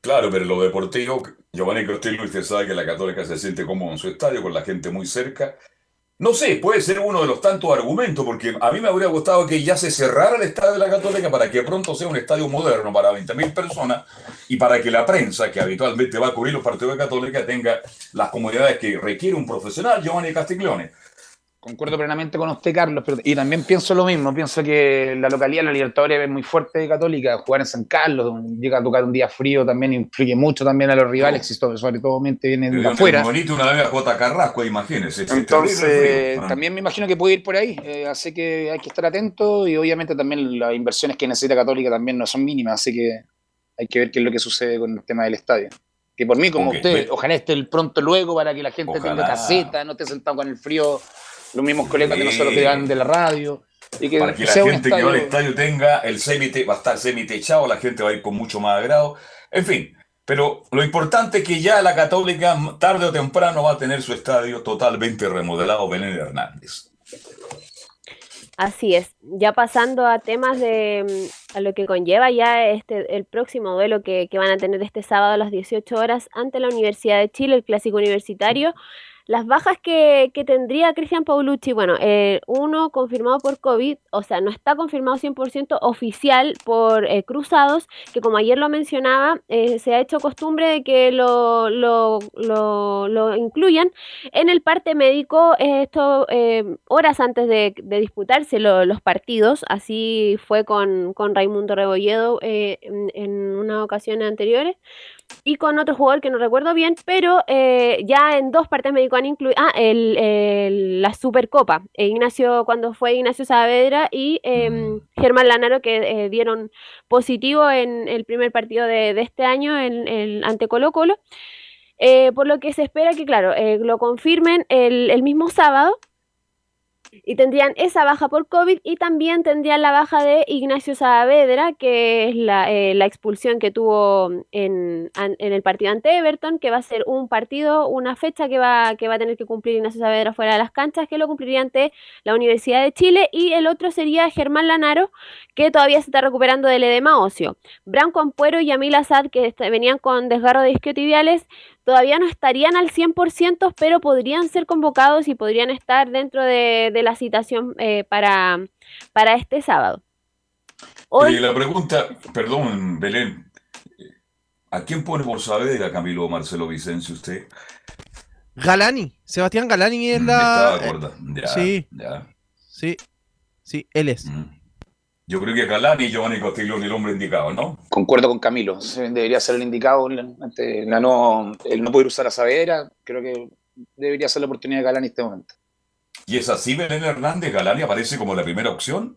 Claro, pero lo deportivo, Giovanni Costello, usted sabe que la Católica se siente cómodo en su estadio, con la gente muy cerca. No sé, puede ser uno de los tantos argumentos, porque a mí me habría gustado que ya se cerrara el estadio de la Católica para que pronto sea un estadio moderno para 20.000 personas y para que la prensa, que habitualmente va a cubrir los partidos de Católica, tenga las comodidades que requiere un profesional, Giovanni Castiglione. Concuerdo plenamente con usted, Carlos, pero, y también pienso lo mismo. Pienso que la localidad, la Libertadores, es muy fuerte de Católica. Jugar en San Carlos, llega a tocar un día frío, también influye mucho también a los rivales, no. sobre todo viene de afuera. bonito una vez a J. Carrasco, imagínese. Entonces, ah. también me imagino que puede ir por ahí. Eh, así que hay que estar atento y obviamente también las inversiones que necesita Católica también no son mínimas, así que hay que ver qué es lo que sucede con el tema del estadio. Que por mí, como usted, ve- ojalá esté el pronto luego para que la gente tenga caseta, no esté sentado con el frío, los mismos colegas de nosotros que van de la radio. Y que para que la gente que va al estadio- tenga el semi va a estar semi-techado, la gente va a ir con mucho más agrado. En fin, pero lo importante es que ya la Católica, tarde o temprano, va a tener su estadio totalmente remodelado, Belén Hernández. Así es. Ya pasando a temas de a lo que conlleva ya este el próximo duelo que, que van a tener este sábado a las 18 horas ante la Universidad de Chile, el clásico universitario. Las bajas que, que tendría Cristian Paulucci, bueno, eh, uno confirmado por COVID, o sea, no está confirmado 100% oficial por eh, Cruzados, que como ayer lo mencionaba, eh, se ha hecho costumbre de que lo, lo, lo, lo incluyan en el parte médico, eh, esto eh, horas antes de, disputarse lo- los partidos, así fue con, con Raimundo Rebolledo en, en unas ocasiones anteriores y con otro jugador que no recuerdo bien, pero eh, ya en dos partes han incluido, ah, el, el- la Supercopa, eh, Ignacio, cuando fue Ignacio Saavedra y em, Germán Lanaro que eh, dieron positivo en el primer partido de, de este año en, en- ante Colo Colo. Eh, por lo que se espera que, claro, eh, lo confirmen el, el mismo sábado y tendrían esa baja por COVID y también tendrían la baja de Ignacio Saavedra, que es la, eh, la expulsión que tuvo en, en el partido ante Everton, que va a ser un partido, una fecha que va, que va a tener que cumplir Ignacio Saavedra fuera de las canchas, que lo cumpliría ante la Universidad de Chile, y el otro sería Germán Lanaro, que todavía se está recuperando del edema óseo. Branco Ampuero y Yamil Azad, que est- venían con desgarro de isquiotibiales, todavía no estarían al 100%, pero podrían ser convocados y podrían estar dentro de, de la citación eh, para, para este sábado. Hoy, Eh, la pregunta, perdón, Belén, ¿a quién pone por Saavedra, Camilo Marcelo Vicencio, usted? Galani, Sebastián Galani es Me la. estaba eh. Ya, sí, ya. sí, sí, él es. Yo creo que Galani y Giovanni Castiglione el hombre indicado, ¿no? Concuerdo con Camilo, debería ser el indicado ante la no, el no poder usar a Saavedra, creo que debería ser la oportunidad de Galán en este momento. Y es así, Belén Hernández, Galani aparece como la primera opción.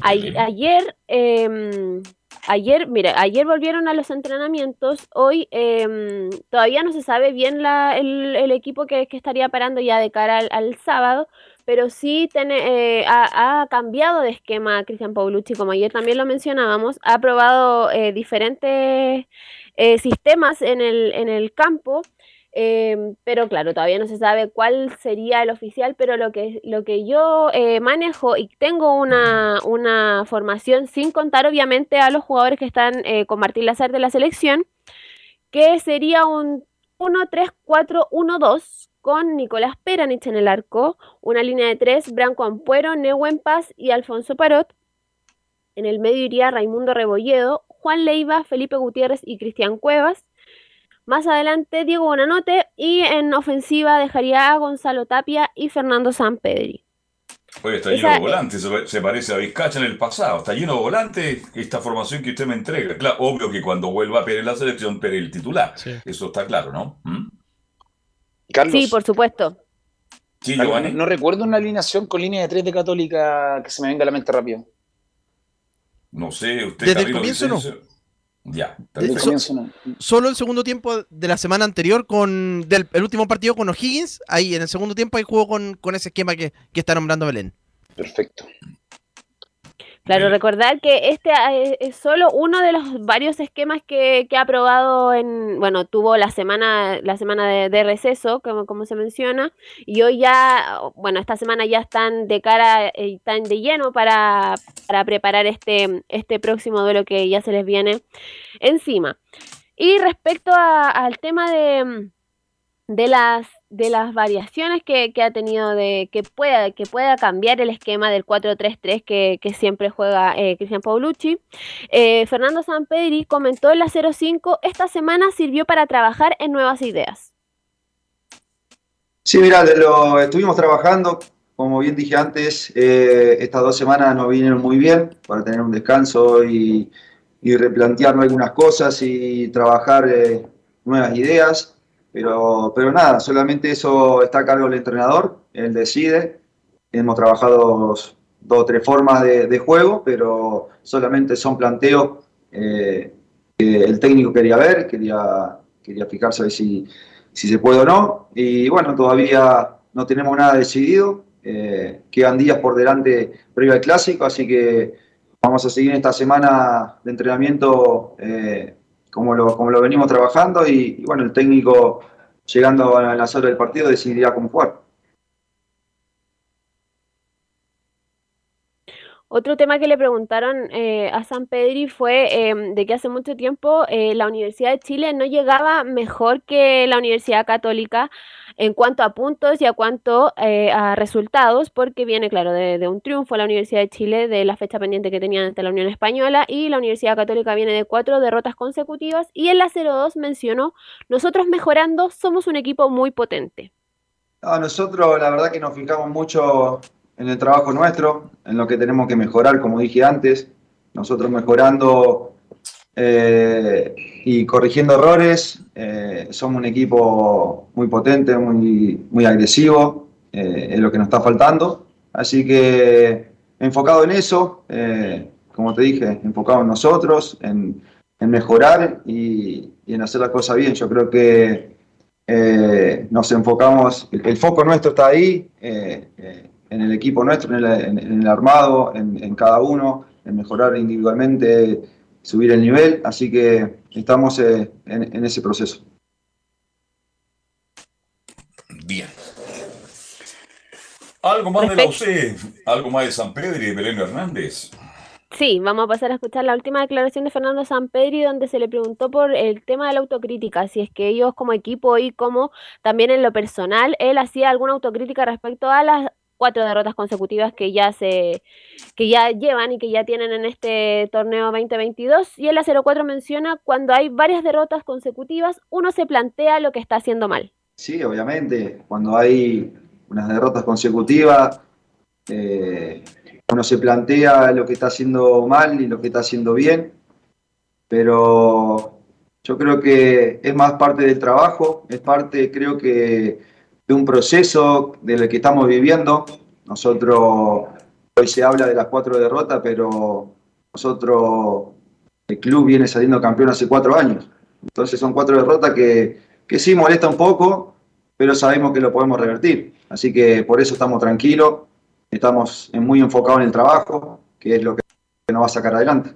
Ay- ayer, em, ayer, mira, ayer volvieron a los entrenamientos. Hoy em, todavía no se sabe bien la- el, el equipo que, que estaría parando ya de cara al, al sábado, pero sí tiene, eh, ha, ha cambiado de esquema Cristian Paulucci, como ayer también lo mencionábamos. Ha probado eh, diferentes eh, sistemas en el, en el campo. Em, pero claro, todavía no se sabe cuál sería el oficial, pero lo que, lo que yo eh, manejo y tengo una, una formación sin contar obviamente a los jugadores que están eh, con Martín Lazar de la selección, que sería un 1-3-4-1-2 con Nicolás Peranich en el arco, una línea de tres, Branco Ampuero, Nehuen Paz y Alfonso Parot. En el medio iría Raimundo Rebolledo, Juan Leiva, Felipe Gutiérrez y Cristian Cuevas. Más adelante Diego Bonanote y en ofensiva dejaría a Gonzalo Tapia y Fernando Sampedri. Oye, está Esa- lleno de volantes, se, se parece a Vizcacha en el pasado. Está lleno de volantes esta formación que usted me entrega. Claro, obvio que cuando vuelva Pérez la selección, Pérez el titular. Eso está claro, ¿no? ¿Mm? Carlos, Sí, por supuesto. Sí, Carlos, Giovanni. no recuerdo una alineación con línea de tres de Católica que se me venga a la mente rápido. No sé, usted Desde el comienzo no. Ya, De- perfecto. so- solo el segundo tiempo de la semana anterior con del el último partido con O'Higgins, ahí en el segundo tiempo ahí jugó con, con ese esquema que, que está nombrando Belén. Perfecto. Claro, recordar que este eh, es solo uno de los varios esquemas que, que ha probado en, bueno, tuvo la semana, la semana de, de receso, como, como se menciona, y hoy ya, bueno, esta semana ya están de cara, eh, están de lleno para, para preparar este, este próximo duelo que ya se les viene encima. Y respecto a- al tema de, de las de las variaciones que, ha tenido de que pueda que pueda cambiar el esquema del 4-3-3 que, siempre juega eh, Cristian Paulucci. Eh, Fernando Sampedri comentó en la 05 esta semana sirvió para trabajar en nuevas ideas. Sí, mira, lo estuvimos trabajando, como bien dije antes, eh, estas dos semanas nos vinieron muy bien para tener un descanso y, y replantearnos algunas cosas y trabajar eh, nuevas ideas, pero, pero nada, solamente eso está a cargo del entrenador, él decide. Hemos trabajado dos, o tres formas de, de juego, pero solamente son planteos eh, que el técnico quería ver, quería, quería fijarse a ver si, si se puede o no. Y bueno, todavía no tenemos nada decidido. Eh, quedan días por delante previo al clásico, así que vamos a seguir esta semana de entrenamiento eh, como, lo, como lo venimos trabajando y, bueno, el técnico llegando a las horas del partido decidirá cómo jugar. Otro tema que le preguntaron eh, a San Pedri fue em, de que hace mucho tiempo eh, la Universidad de Chile no llegaba mejor que la Universidad Católica en cuanto a puntos y a cuanto eh, a resultados, porque viene, claro, de, de un triunfo la Universidad de Chile de la fecha pendiente que tenían ante la Unión Española y la Universidad Católica viene de cuatro derrotas consecutivas y en la 02 mencionó, nosotros mejorando somos un equipo muy potente. No, nosotros la verdad que nos fijamos mucho en el trabajo nuestro, en lo que tenemos que mejorar, como dije antes, nosotros mejorando eh, y corrigiendo errores, eh, somos un equipo muy potente, muy, muy agresivo, eh, es lo que nos está faltando, así que enfocado en eso, eh, como te dije, enfocado en nosotros, en, en mejorar y, en hacer las cosas bien, yo creo que eh, nos enfocamos, el, foco nuestro está ahí, eh, eh, en el equipo nuestro, en el, armado, en, cada uno, en mejorar individualmente, subir el nivel, así que estamos eh, en, ese proceso. Bien. Algo más de la UC, algo más de San Pedro y de Belén Hernández. Sí, vamos a pasar a escuchar la última declaración de Fernando Sampedri, donde se le preguntó por el tema de la autocrítica, si es que ellos como equipo y como también en lo personal, él hacía alguna autocrítica respecto a las cuatro derrotas consecutivas que ya se que ya llevan y que ya tienen en este torneo 2022 y en la 04 menciona cuando hay varias derrotas consecutivas uno se plantea lo que está haciendo mal. Sí, obviamente, cuando hay unas derrotas consecutivas eh, uno se plantea lo que está haciendo mal y lo que está haciendo bien, pero yo creo que es más parte del trabajo, es parte creo que de un proceso del que estamos viviendo. Nosotros, hoy se habla de las cuatro derrotas, pero nosotros, el club viene saliendo campeón hace cuatro años. Entonces son cuatro derrotas que, que sí molesta un poco, pero sabemos que lo podemos revertir. Así que por eso estamos tranquilos, estamos muy enfocados en el trabajo, que es lo que nos va a sacar adelante.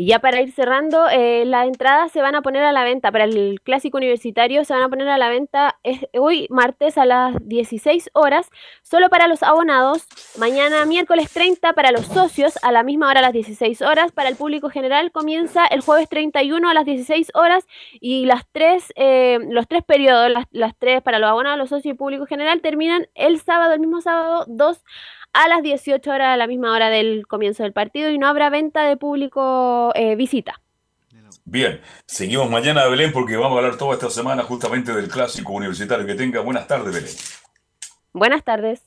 Y ya para ir cerrando, eh, las entradas se van a poner a la venta para el clásico universitario, se van a poner a la venta hoy martes a las 16 horas, solo para los abonados, mañana miércoles 30 para los socios a la misma hora a las 16 horas, para el público general comienza el jueves 31 a las 16 horas y las tres, eh, los tres periodos, las, las tres para los abonados, los socios y público general terminan el sábado, el mismo sábado 2 a las 18 horas, a la misma hora del comienzo del partido, y no habrá venta de público eh, visita. Bien, seguimos mañana, Belén, porque vamos a hablar toda esta semana justamente del clásico universitario. Que tenga buenas tardes, Belén. Buenas tardes.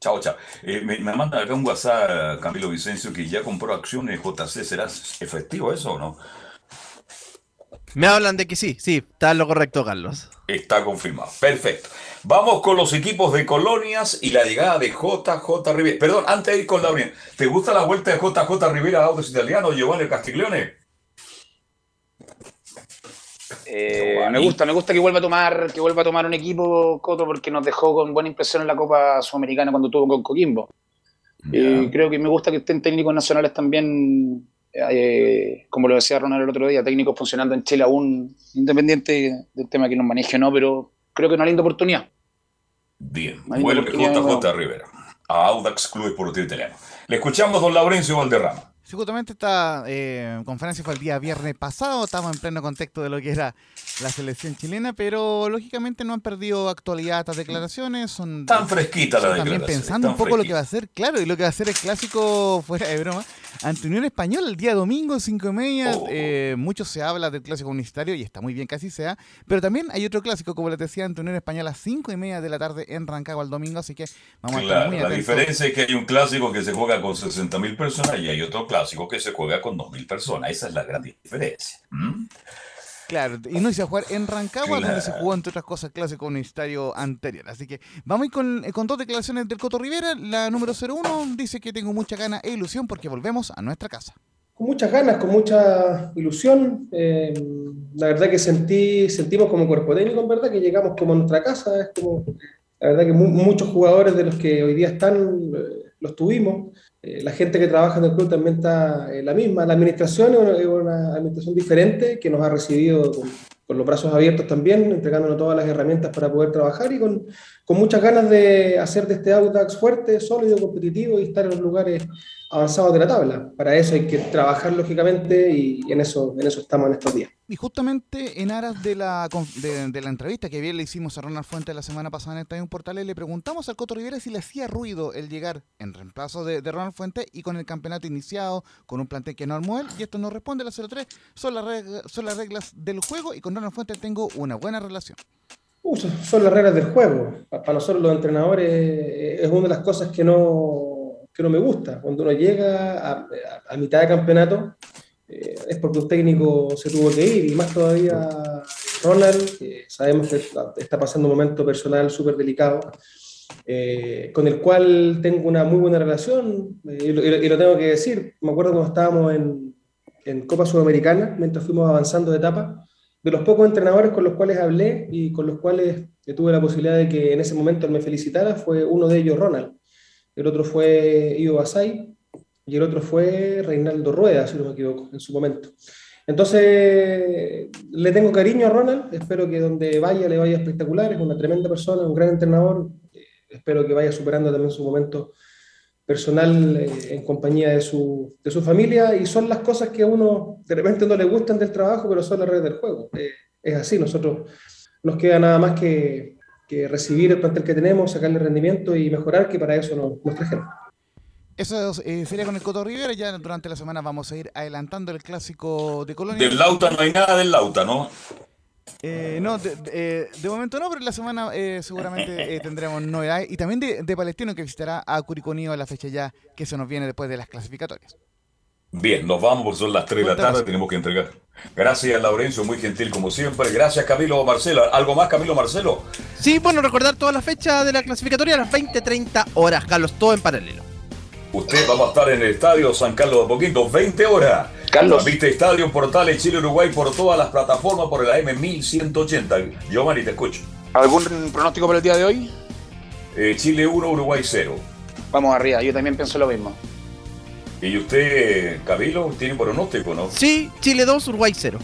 Chao, chao. Eh, me, me, manda acá un WhatsApp, Camilo Vicencio, que ya compró acciones JC. ¿Será efectivo eso o no? Me hablan de que sí, sí, está lo correcto, Carlos. Está confirmado. Perfecto. Vamos con los equipos de colonias y la llegada de JJ Rivera. Perdón, antes de ir con la unión, ¿te gusta la vuelta de JJ Rivera a Autos Italianos, Giovanni Castiglione? Eh, me gusta, me gusta que vuelva a tomar, que vuelva a tomar un equipo Coto porque nos dejó con buena impresión en la Copa Sudamericana cuando tuvo con Coquimbo. Y creo que me gusta que estén técnicos nacionales también, eh, como lo decía Ronald el otro día, técnicos funcionando en Chile aún, independiente del tema que nos maneje o no, pero creo que una linda oportunidad. Bien, vuelve JJ Rivera a Audax Club Esportivo Italiano. Le escuchamos don Laurencio Valderrama. Sí, justamente esta eh, conferencia fue el día viernes pasado, estamos en pleno contexto de lo que era la selección chilena, pero lógicamente no han perdido actualidad estas declaraciones. Son tan fresquitas las También pensando un poco fresquita. lo que va a ser, claro, y lo que va a ser el clásico fuera de broma. Ante Unión Española el día domingo, cinco y media. Oh. Eh, mucho se habla del clásico universitario y está muy bien que así sea. Pero también hay otro clásico, como les decía, ante Unión Española, cinco y media de la tarde en Rancagua el domingo. Así que vamos claro, a estar muy La atentos. diferencia es que hay un clásico que se juega con 60 mil personas y hay otro clásico que se juega con 2 mil personas. Esa es la gran diferencia. ¿Mm? Claro, y no hice a jugar en Rancagua, donde se jugó, entre otras cosas, clásico universitario anterior. Así que vamos a ir con, eh, con dos declaraciones del Coto Rivera. La número 01 dice que tengo mucha gana e ilusión porque volvemos a nuestra casa. con muchas ganas, con mucha ilusión. Eh, la verdad que sentí, sentimos como cuerpo técnico, en verdad, que llegamos como a nuestra casa. Es como, la verdad que mu- muchos jugadores de los que hoy día están, eh, los tuvimos. Eh, la gente que trabaja en el club también está eh, la misma. La administración es una, administración diferente que nos ha recibido con, los brazos abiertos también, entregándonos todas las herramientas para poder trabajar y con, con muchas ganas de hacer de este Audax fuerte, sólido, competitivo y estar en los lugares avanzados de la tabla. Para eso hay que trabajar lógicamente y en eso, en eso estamos en estos días. Y justamente en aras de la, de, la entrevista que bien le hicimos a Ronald Fuentes la semana pasada en Estadio Portales, le preguntamos al Coto Rivera si le hacía ruido el llegar en reemplazo de, Ronald Fuentes y con el campeonato iniciado, con un plantel que no armó él, y esto nos responde la 03, son las, reglas, son las reglas del juego y con Ronald Fuentes tengo una buena relación. Uh, son, las reglas del juego. Pa- Para nosotros los entrenadores eh, es una de las cosas que no, que no me gusta. Cuando uno llega a mitad de campeonato eh, es porque un técnico se tuvo que ir y más todavía Ronald, que sabemos que está- pasando un momento personal súper delicado, eh, con el cual tengo una muy buena relación eh, y, lo, tengo que decir. Me acuerdo cuando estábamos en, en Copa Sudamericana, mientras fuimos avanzando de etapa, de los pocos entrenadores con los cuales hablé y con los cuales tuve la posibilidad de que en ese momento él me felicitara, fue uno de ellos Ronald. El otro fue Ivo Basay y el otro fue Reinaldo Rueda, si no me equivoco, en su momento. Entonces, le tengo cariño a Ronald, espero que donde vaya le vaya espectacular, es una tremenda persona, un gran entrenador, eh, espero que vaya superando también su momento personal eh, en compañía de su, de su familia y son las cosas que a uno de repente no le gustan del trabajo, pero son las reglas del juego. Eh, es así, nosotros nos queda nada más que, que recibir el plantel que tenemos, sacarle rendimiento y mejorar, que para eso nos, nos trajeron. Eso eh, sería con el Coto Rivera. Ya durante la semana vamos a ir adelantando el clásico de Colonia. Del Lauta no hay nada del Lauta, ¿no? Eh, no, de, de- eh, de momento no, pero en la semana eh, seguramente eh, tendremos novedades. Y también de, de Palestino que visitará a Curicó a la fecha ya que se nos viene después de las clasificatorias. Bien, nos vamos porque son las 3 de la tarde, tenemos que entregar. Gracias, Laurencio, muy gentil como siempre. Gracias, Camilo Marcelo. ¿Algo más, Camilo Marcelo? Sí, bueno, recordar toda la fecha de la clasificatoria a las 20-30 horas, Carlos, todo en paralelo. Usted vamos a estar en el estadio San Carlos de Poquito, 20 horas. Carlos. Viste Estadio Portales Chile Uruguay por todas las plataformas por el AM 1180. Giovanni, te escucho. ¿Algún pronóstico para el día de hoy? Eh, Chile 1, Uruguay 0. Vamos arriba, yo también pienso lo mismo. ¿Y usted, Camilo, tiene pronóstico, no? Sí, Chile 2, Uruguay 0.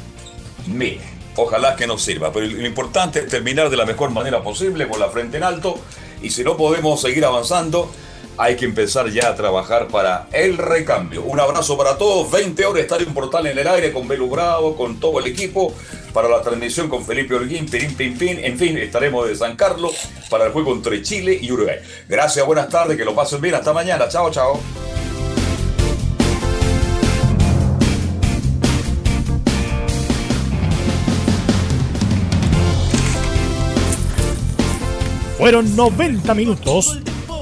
Mire, ojalá que nos sirva, pero lo importante es terminar de la mejor manera posible, con la frente en alto, y si no podemos seguir avanzando, hay que empezar ya a trabajar para el recambio. Un abrazo para todos, 20 horas, Estadio Portal en el aire con Belu Bravo, con todo el equipo, para la transmisión con Felipe Holguín, Pirín Pin Pin, en fin, estaremos de San Carlos para el juego entre Chile y Uruguay. Gracias, buenas tardes, que lo pasen bien, hasta mañana, chao, chao. Fueron 90 minutos